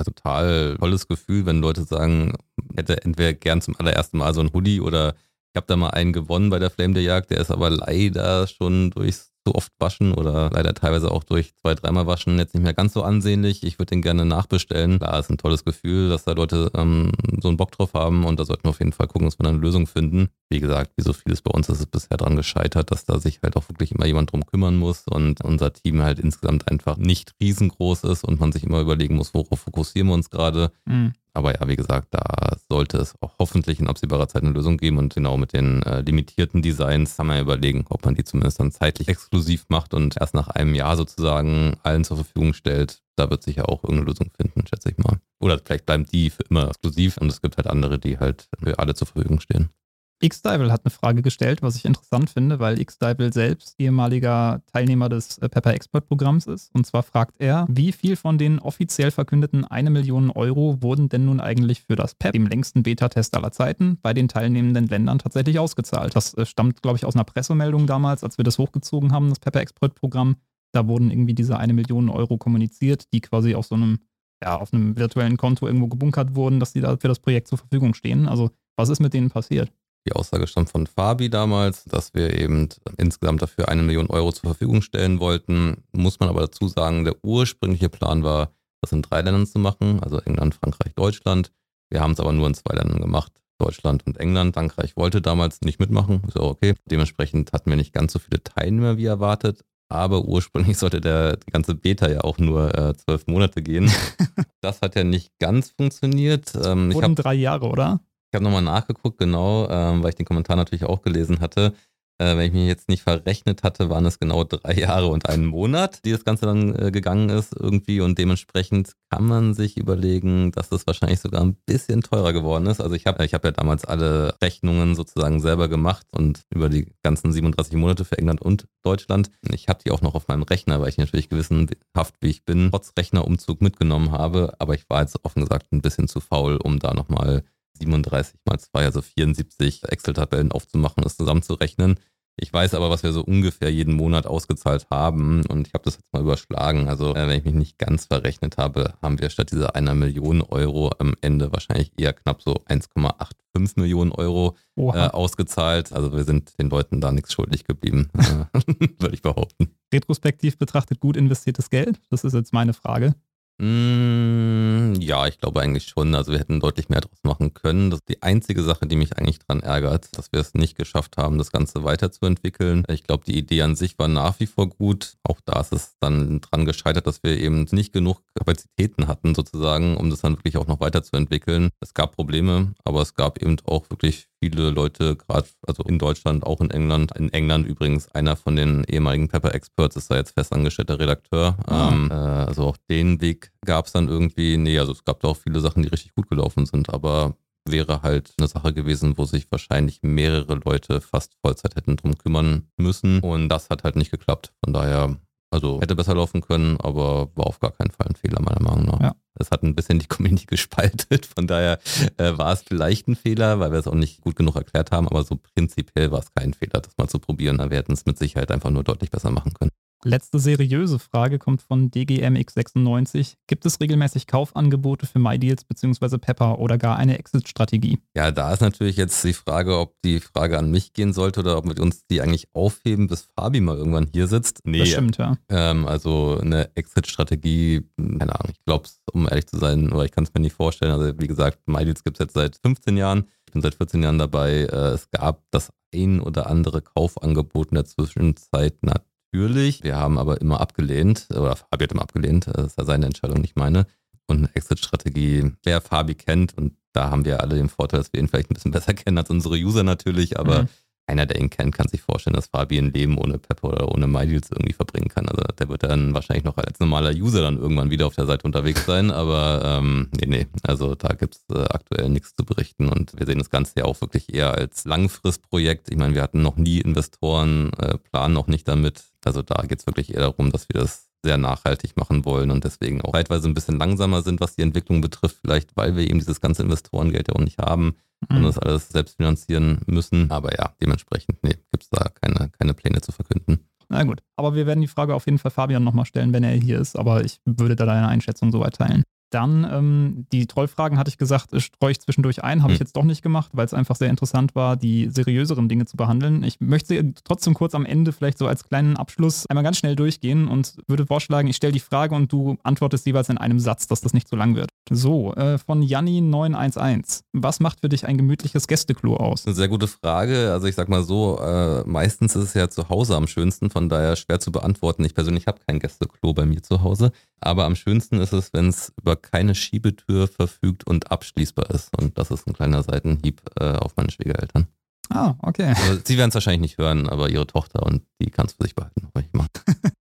total tolles Gefühl, wenn Leute sagen, hätte entweder gern zum allerersten Mal so ein Hoodie oder Ich habe da mal einen gewonnen bei der Flame der Jagd, der ist aber leider schon durchs so oft waschen oder leider teilweise auch durch zwei, dreimal waschen jetzt nicht mehr ganz so ansehnlich. Ich würde den gerne nachbestellen. Klar, ist ein tolles Gefühl, dass da Leute ähm, so einen Bock drauf haben und da sollten wir auf jeden Fall gucken, dass wir eine Lösung finden. Wie gesagt, wie so vieles bei uns ist es bisher daran gescheitert, dass da sich halt auch wirklich immer jemand drum kümmern muss und unser Team halt insgesamt einfach nicht riesengroß ist und man sich immer überlegen muss, worauf fokussieren wir uns gerade. Mhm. Aber ja, wie gesagt, da sollte es auch hoffentlich in absehbarer Zeit eine Lösung geben. Und genau mit den äh, limitierten Designs kann man ja überlegen, ob man die zumindest dann zeitlich exklusiv macht und erst nach einem Jahr sozusagen allen zur Verfügung stellt. Da wird sich ja auch irgendeine Lösung finden, schätze ich mal. Oder vielleicht bleiben die für immer exklusiv und es gibt halt andere, die halt für alle zur Verfügung stehen. Xdival hat eine Frage gestellt, was ich interessant finde, weil Xdival selbst ehemaliger Teilnehmer des äh, Pepper Expert Programms ist. Und zwar fragt er, wie viel von den offiziell verkündeten eine Million Euro wurden denn nun eigentlich für das PEP, dem längsten Beta-Test aller Zeiten, bei den teilnehmenden Ländern tatsächlich ausgezahlt? Das äh, stammt, glaube ich, aus einer Pressemeldung damals, als wir das hochgezogen haben, das Pepper Expert Programm. Da wurden irgendwie diese eine Million Euro kommuniziert, die quasi auf so einem, ja, auf einem virtuellen Konto irgendwo gebunkert wurden, dass die da für das Projekt zur Verfügung stehen. Also, was ist mit denen passiert? Die Aussage stammt von Fabi damals, dass wir eben insgesamt dafür eine Million Euro zur Verfügung stellen wollten. Muss man aber dazu sagen, der ursprüngliche Plan war, das in drei Ländern zu machen, also England, Frankreich, Deutschland. Wir haben es aber nur in zwei Ländern gemacht, Deutschland und England. Frankreich wollte damals nicht mitmachen, ist auch okay. Dementsprechend hatten wir nicht ganz so viele Teilnehmer wie erwartet. Aber ursprünglich [laughs] sollte der die ganze Beta ja auch nur äh, zwölf Monate gehen. [laughs] das hat ja nicht ganz funktioniert. Ähm, Wurden drei Jahre, oder? Ich habe nochmal nachgeguckt, genau, ähm, weil ich den Kommentar natürlich auch gelesen hatte. Äh, wenn ich mich jetzt nicht verrechnet hatte, waren es genau drei [laughs] Jahre und einen Monat, die das Ganze dann äh, gegangen ist irgendwie. Und dementsprechend kann man sich überlegen, dass das wahrscheinlich sogar ein bisschen teurer geworden ist. Also ich habe ich hab ja damals alle Rechnungen sozusagen selber gemacht und über die ganzen 37 Monate für England und Deutschland. Ich habe die auch noch auf meinem Rechner, weil ich natürlich gewissenhaft, wie ich bin, trotz Rechnerumzug mitgenommen habe. Aber ich war jetzt offen gesagt ein bisschen zu faul, um da nochmal 37 mal 2, also 74 Excel-Tabellen aufzumachen, das zusammenzurechnen. Ich weiß aber, was wir so ungefähr jeden Monat ausgezahlt haben und ich habe das jetzt mal überschlagen. Also äh, wenn ich mich nicht ganz verrechnet habe, haben wir statt dieser einer Million Euro am Ende wahrscheinlich eher knapp so 1,85 Millionen Euro äh, ausgezahlt. Also wir sind den Leuten da nichts schuldig geblieben, äh, [laughs] würde ich behaupten. Retrospektiv betrachtet gut investiertes Geld? Das ist jetzt meine Frage. Mm, ja, ich glaube eigentlich schon. Also wir hätten deutlich mehr draus machen können. Das ist die einzige Sache, die mich eigentlich daran ärgert, dass wir es nicht geschafft haben, das Ganze weiterzuentwickeln. Ich glaube, die Idee an sich war nach wie vor gut. Auch da ist es dann dran gescheitert, dass wir eben nicht genug Kapazitäten hatten, sozusagen, um das dann wirklich auch noch weiterzuentwickeln. Es gab Probleme, aber es gab eben auch wirklich viele Leute, gerade also in Deutschland, auch in England. In England übrigens einer von den ehemaligen Pepper Experts ist da jetzt festangestellter Redakteur. Ah. Ähm, äh, also auch den Weg gab es dann irgendwie. Nee, also es gab da auch viele Sachen, die richtig gut gelaufen sind, aber wäre halt eine Sache gewesen, wo sich wahrscheinlich mehrere Leute fast Vollzeit hätten drum kümmern müssen. Und das hat halt nicht geklappt. Von daher also hätte besser laufen können, aber war auf gar keinen Fall ein Fehler, meiner Meinung nach. Ja. Es hat ein bisschen die Community [laughs] gespaltet, von daher äh, war es vielleicht ein Fehler, weil wir es auch nicht gut genug erklärt haben, aber so prinzipiell war es kein Fehler, das mal zu probieren. Wir hätten es mit Sicherheit einfach nur deutlich besser machen können. Letzte seriöse Frage kommt von DGMX96. Gibt es regelmäßig Kaufangebote für MyDeals bzw. Pepper oder gar eine Exit-Strategie? Ja, da ist natürlich jetzt die Frage, ob die Frage an mich gehen sollte oder ob wir uns die eigentlich aufheben, bis Fabi mal irgendwann hier sitzt. Nee, das stimmt, ja. Ähm, also eine Exit-Strategie, keine Ahnung, ich glaube es, um ehrlich zu sein, oder ich kann es mir nicht vorstellen. Also wie gesagt, MyDeals gibt es jetzt seit 15 Jahren. Ich bin seit 14 Jahren dabei. Äh, es gab das ein oder andere Kaufangebot in der Zwischenzeit natürlich natürlich. Wir haben aber immer abgelehnt, oder Fabi hat immer abgelehnt, das ist ja seine Entscheidung, nicht meine. Und eine Exit-Strategie, wer Fabi kennt, und da haben wir alle den Vorteil, dass wir ihn vielleicht ein bisschen [laughs] besser kennen als unsere User natürlich, aber mhm einer, der ihn kennt, kann sich vorstellen, dass Fabi ein Leben ohne Pepper oder ohne MyDeals irgendwie verbringen kann. Also der wird dann wahrscheinlich noch als normaler User dann irgendwann wieder auf der Seite unterwegs sein. [laughs] Aber ähm, nee, nee, also da gibt's äh, aktuell nichts zu berichten und wir sehen das Ganze ja auch wirklich eher als Langfristprojekt. Ich meine, wir hatten noch nie Investoren, äh, planen noch nicht damit. Also da geht's wirklich eher darum, dass wir das sehr nachhaltig machen wollen und deswegen auch zeitweise ein bisschen langsamer sind, was die Entwicklung betrifft, vielleicht weil wir eben dieses ganze Investorengeld ja auch nicht haben mhm. und das alles selbst finanzieren müssen. Aber ja, dementsprechend, nee, gibt es da keine, keine Pläne zu verkünden. Na gut, aber wir werden die Frage auf jeden Fall Fabian nochmal stellen, wenn er hier ist, aber ich würde da deine Einschätzung soweit teilen. Dann ähm, die Trollfragen hatte ich gesagt, streue ich zwischendurch ein, habe hm. ich jetzt doch nicht gemacht, weil es einfach sehr interessant war, die seriöseren Dinge zu behandeln. Ich möchte trotzdem kurz am Ende vielleicht so als kleinen Abschluss einmal ganz schnell durchgehen und würde vorschlagen, ich stelle die Frage und du antwortest jeweils in einem Satz, dass das nicht zu lang wird. So, äh, von Janni911. Was macht für dich ein gemütliches Gästeklo aus? Eine sehr gute Frage. Also ich sag mal so, äh, meistens ist es ja zu Hause am schönsten, von daher schwer zu beantworten. Ich persönlich habe kein Gästeklo bei mir zu Hause, aber am schönsten ist es, wenn es über keine Schiebetür verfügt und abschließbar ist. Und das ist ein kleiner Seitenhieb äh, auf meine Schwiegereltern. Ah, okay. Also, sie werden es wahrscheinlich nicht hören, aber ihre Tochter und die kann es für sich behalten.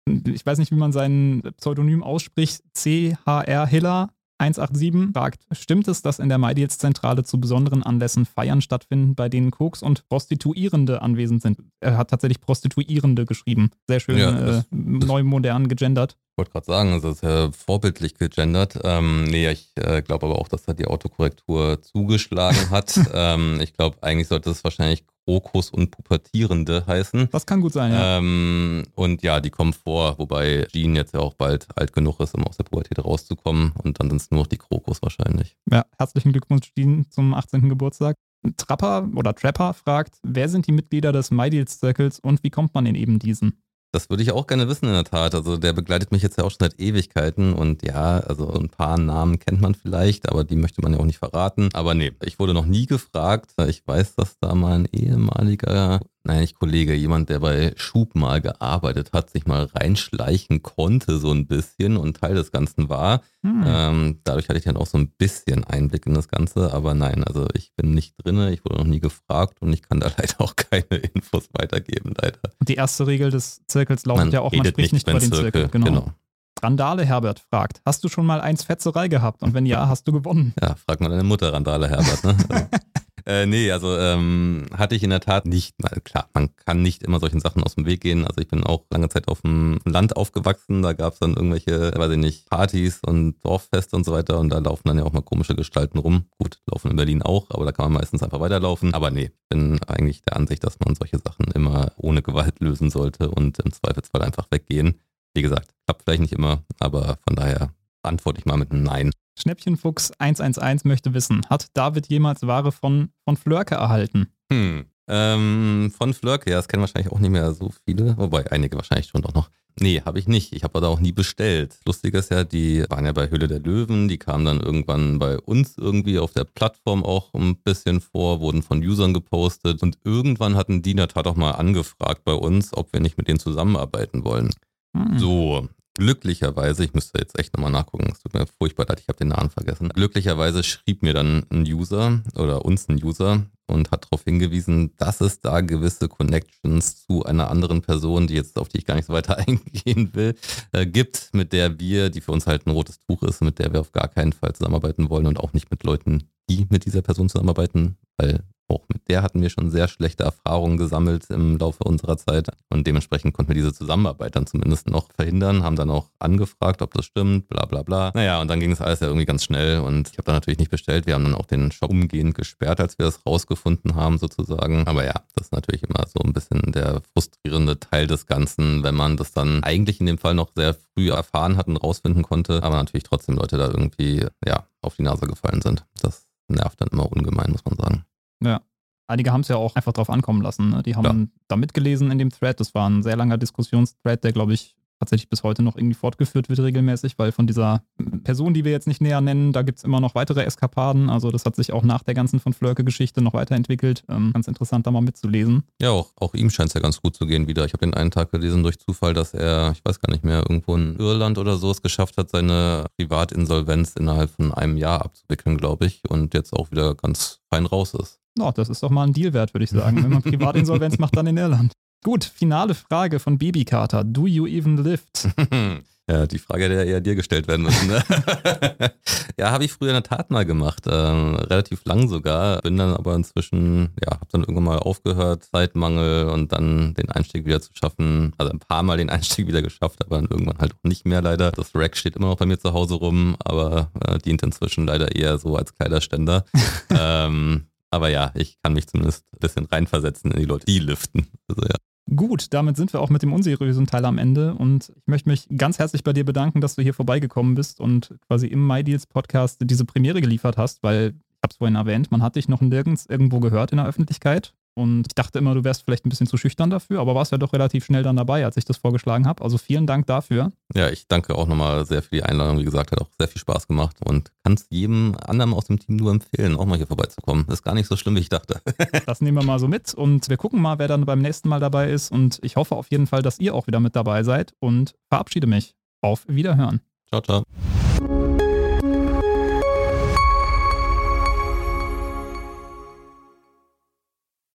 [laughs] ich weiß nicht, wie man sein Pseudonym ausspricht. CHR Hiller 187 fragt, stimmt es, dass in der MyDeals-Zentrale zu besonderen Anlässen Feiern stattfinden, bei denen Koks und Prostituierende anwesend sind? Er hat tatsächlich Prostituierende geschrieben. Sehr schön ja, das, äh, neu modern gegendert. Ich wollte gerade sagen, es ist ja vorbildlich gegendert. Ähm, nee, ich äh, glaube aber auch, dass da die Autokorrektur zugeschlagen hat. [laughs] ähm, ich glaube, eigentlich sollte es wahrscheinlich Krokus und Pubertierende heißen. Das kann gut sein, ja. Ähm, und ja, die kommen vor, wobei Jean jetzt ja auch bald alt genug ist, um aus der Pubertät rauszukommen. Und dann sind es nur noch die Krokus wahrscheinlich. Ja, herzlichen Glückwunsch, Jean, zum 18. Geburtstag. Trapper oder Trapper fragt, wer sind die Mitglieder des MyDeals Circles und wie kommt man in eben diesen? Das würde ich auch gerne wissen in der Tat. Also der begleitet mich jetzt ja auch schon seit Ewigkeiten und ja, also ein paar Namen kennt man vielleicht, aber die möchte man ja auch nicht verraten. Aber nee, ich wurde noch nie gefragt. Ich weiß, dass da mal ein ehemaliger nein, nicht Kollege, jemand, der bei Schub mal gearbeitet hat, sich mal reinschleichen konnte so ein bisschen und Teil des Ganzen war. Hm. Ähm, dadurch hatte ich dann auch so ein bisschen Einblick in das Ganze, aber nein, also ich bin nicht drinne, ich wurde noch nie gefragt und ich kann da [laughs] leider auch keine Infos weitergeben, leider. Und die erste Regel des Zirkels lautet man ja auch, man spricht nicht über den Zirkel. Zirkel. Genau. genau. Randale Herbert fragt, hast du schon mal eins Fetzerei gehabt? Und wenn ja, [laughs] hast du gewonnen? Ja, frag mal deine Mutter, Randale Herbert. Ne? [laughs] Äh, nee, also ähm, hatte ich in der Tat nicht. Na, klar, man kann nicht immer solchen Sachen aus dem Weg gehen. Also ich bin auch lange Zeit auf dem Land aufgewachsen. Da gab es dann irgendwelche, weiß ich nicht, Partys und Dorffeste und so weiter. Und da laufen dann ja auch mal komische Gestalten rum. Gut, laufen in Berlin auch, aber da kann man meistens einfach weiterlaufen. Aber nee, bin eigentlich der Ansicht, dass man solche Sachen immer ohne Gewalt lösen sollte und im Zweifelsfall einfach weggehen. Wie gesagt, klappt vielleicht nicht immer, aber von daher antworte ich mal mit einem Nein. Schnäppchenfuchs 111 möchte wissen, hat David jemals Ware von, von Flörke erhalten? Hm. Ähm, von Flörke, ja, das kennen wahrscheinlich auch nicht mehr so viele, wobei einige wahrscheinlich schon doch noch. Nee, habe ich nicht. Ich habe aber auch nie bestellt. Lustig ist ja, die waren ja bei Höhle der Löwen, die kamen dann irgendwann bei uns irgendwie auf der Plattform auch ein bisschen vor, wurden von Usern gepostet und irgendwann hatten die in der Tat auch mal angefragt bei uns, ob wir nicht mit denen zusammenarbeiten wollen. Hm. So, Glücklicherweise, ich müsste jetzt echt nochmal nachgucken, es tut mir furchtbar leid, ich habe den Namen vergessen. Glücklicherweise schrieb mir dann ein User oder uns ein User und hat darauf hingewiesen, dass es da gewisse Connections zu einer anderen Person, die jetzt auf die ich gar nicht so weiter [laughs] eingehen will, äh, gibt, mit der wir, die für uns halt ein rotes Tuch ist, mit der wir auf gar keinen Fall zusammenarbeiten wollen und auch nicht mit Leuten, die mit dieser Person zusammenarbeiten, weil der hatten wir schon sehr schlechte Erfahrungen gesammelt im Laufe unserer Zeit und dementsprechend konnten wir diese Zusammenarbeit dann zumindest noch verhindern, haben dann auch angefragt, ob das stimmt, bla bla bla. Naja, und dann ging es alles ja irgendwie ganz schnell und ich habe dann natürlich nicht bestellt. Wir haben dann auch den Shop umgehend gesperrt, als wir das rausgefunden haben sozusagen. Aber ja, das ist natürlich immer so ein bisschen der frustrierende Teil des Ganzen, wenn man das dann eigentlich in dem Fall noch sehr früh erfahren hat und rausfinden konnte, aber natürlich trotzdem Leute da irgendwie, ja, auf die Nase gefallen sind. Das nervt dann immer ungemein, muss man sagen. Ja. Einige haben es ja auch einfach drauf ankommen lassen. Ne? Die haben ja. da mitgelesen in dem Thread. Das war ein sehr langer Diskussionsthread, der, glaube ich, tatsächlich bis heute noch irgendwie fortgeführt wird regelmäßig, weil von dieser Person, die wir jetzt nicht näher nennen, da gibt es immer noch weitere Eskapaden. Also das hat sich auch nach der ganzen von Flörke-Geschichte noch weiterentwickelt. Ähm, ganz interessant, da mal mitzulesen. Ja, auch, auch ihm scheint es ja ganz gut zu gehen wieder. Ich habe den einen Tag gelesen durch Zufall, dass er, ich weiß gar nicht mehr, irgendwo in Irland oder so es geschafft hat, seine Privatinsolvenz innerhalb von einem Jahr abzuwickeln, glaube ich, und jetzt auch wieder ganz fein raus ist. Oh, das ist doch mal ein Deal wert, würde ich sagen, wenn man Privatinsolvenz macht, dann in Irland. Gut, finale Frage von Babykater. Do you even lift? [laughs] ja, die Frage hätte ja eher dir gestellt werden müssen. Ne? [laughs] ja, habe ich früher in der Tat mal gemacht. Ähm, relativ lang sogar. Bin dann aber inzwischen, ja, habe dann irgendwann mal aufgehört, Zeitmangel und dann den Einstieg wieder zu schaffen. Also ein paar Mal den [laughs] Einstieg wieder geschafft, aber dann irgendwann halt auch nicht mehr leider. Das Rack steht immer noch bei mir zu Hause rum, aber äh, dient inzwischen leider eher so als Kleiderständer. ähm, aber ja, ich kann mich zumindest ein bisschen reinversetzen in die Leute, die liften. Also ja. Gut, damit sind wir auch mit dem unseriösen Teil am Ende und ich möchte mich ganz herzlich bei dir bedanken, dass du hier vorbeigekommen bist und quasi im MyDeals Podcast diese Premiere geliefert hast, weil ich habe es vorhin erwähnt, man hat dich noch nirgends irgendwo gehört in der Öffentlichkeit und ich dachte immer, du wärst vielleicht ein bisschen zu schüchtern dafür, aber warst ja doch relativ schnell dann dabei, als ich das vorgeschlagen habe. Also vielen Dank dafür. Ja, ich danke auch nochmal sehr für die Einladung. Wie gesagt, hat auch sehr viel Spaß gemacht und kann es jedem anderen aus dem Team nur empfehlen, auch mal hier vorbeizukommen. Ist gar nicht so schlimm, wie ich dachte. [laughs] das nehmen wir mal so mit und wir gucken mal, wer dann beim nächsten Mal dabei ist. Und ich hoffe auf jeden Fall, dass ihr auch wieder mit dabei seid und verabschiede mich. Auf Wiederhören. Ciao, ciao.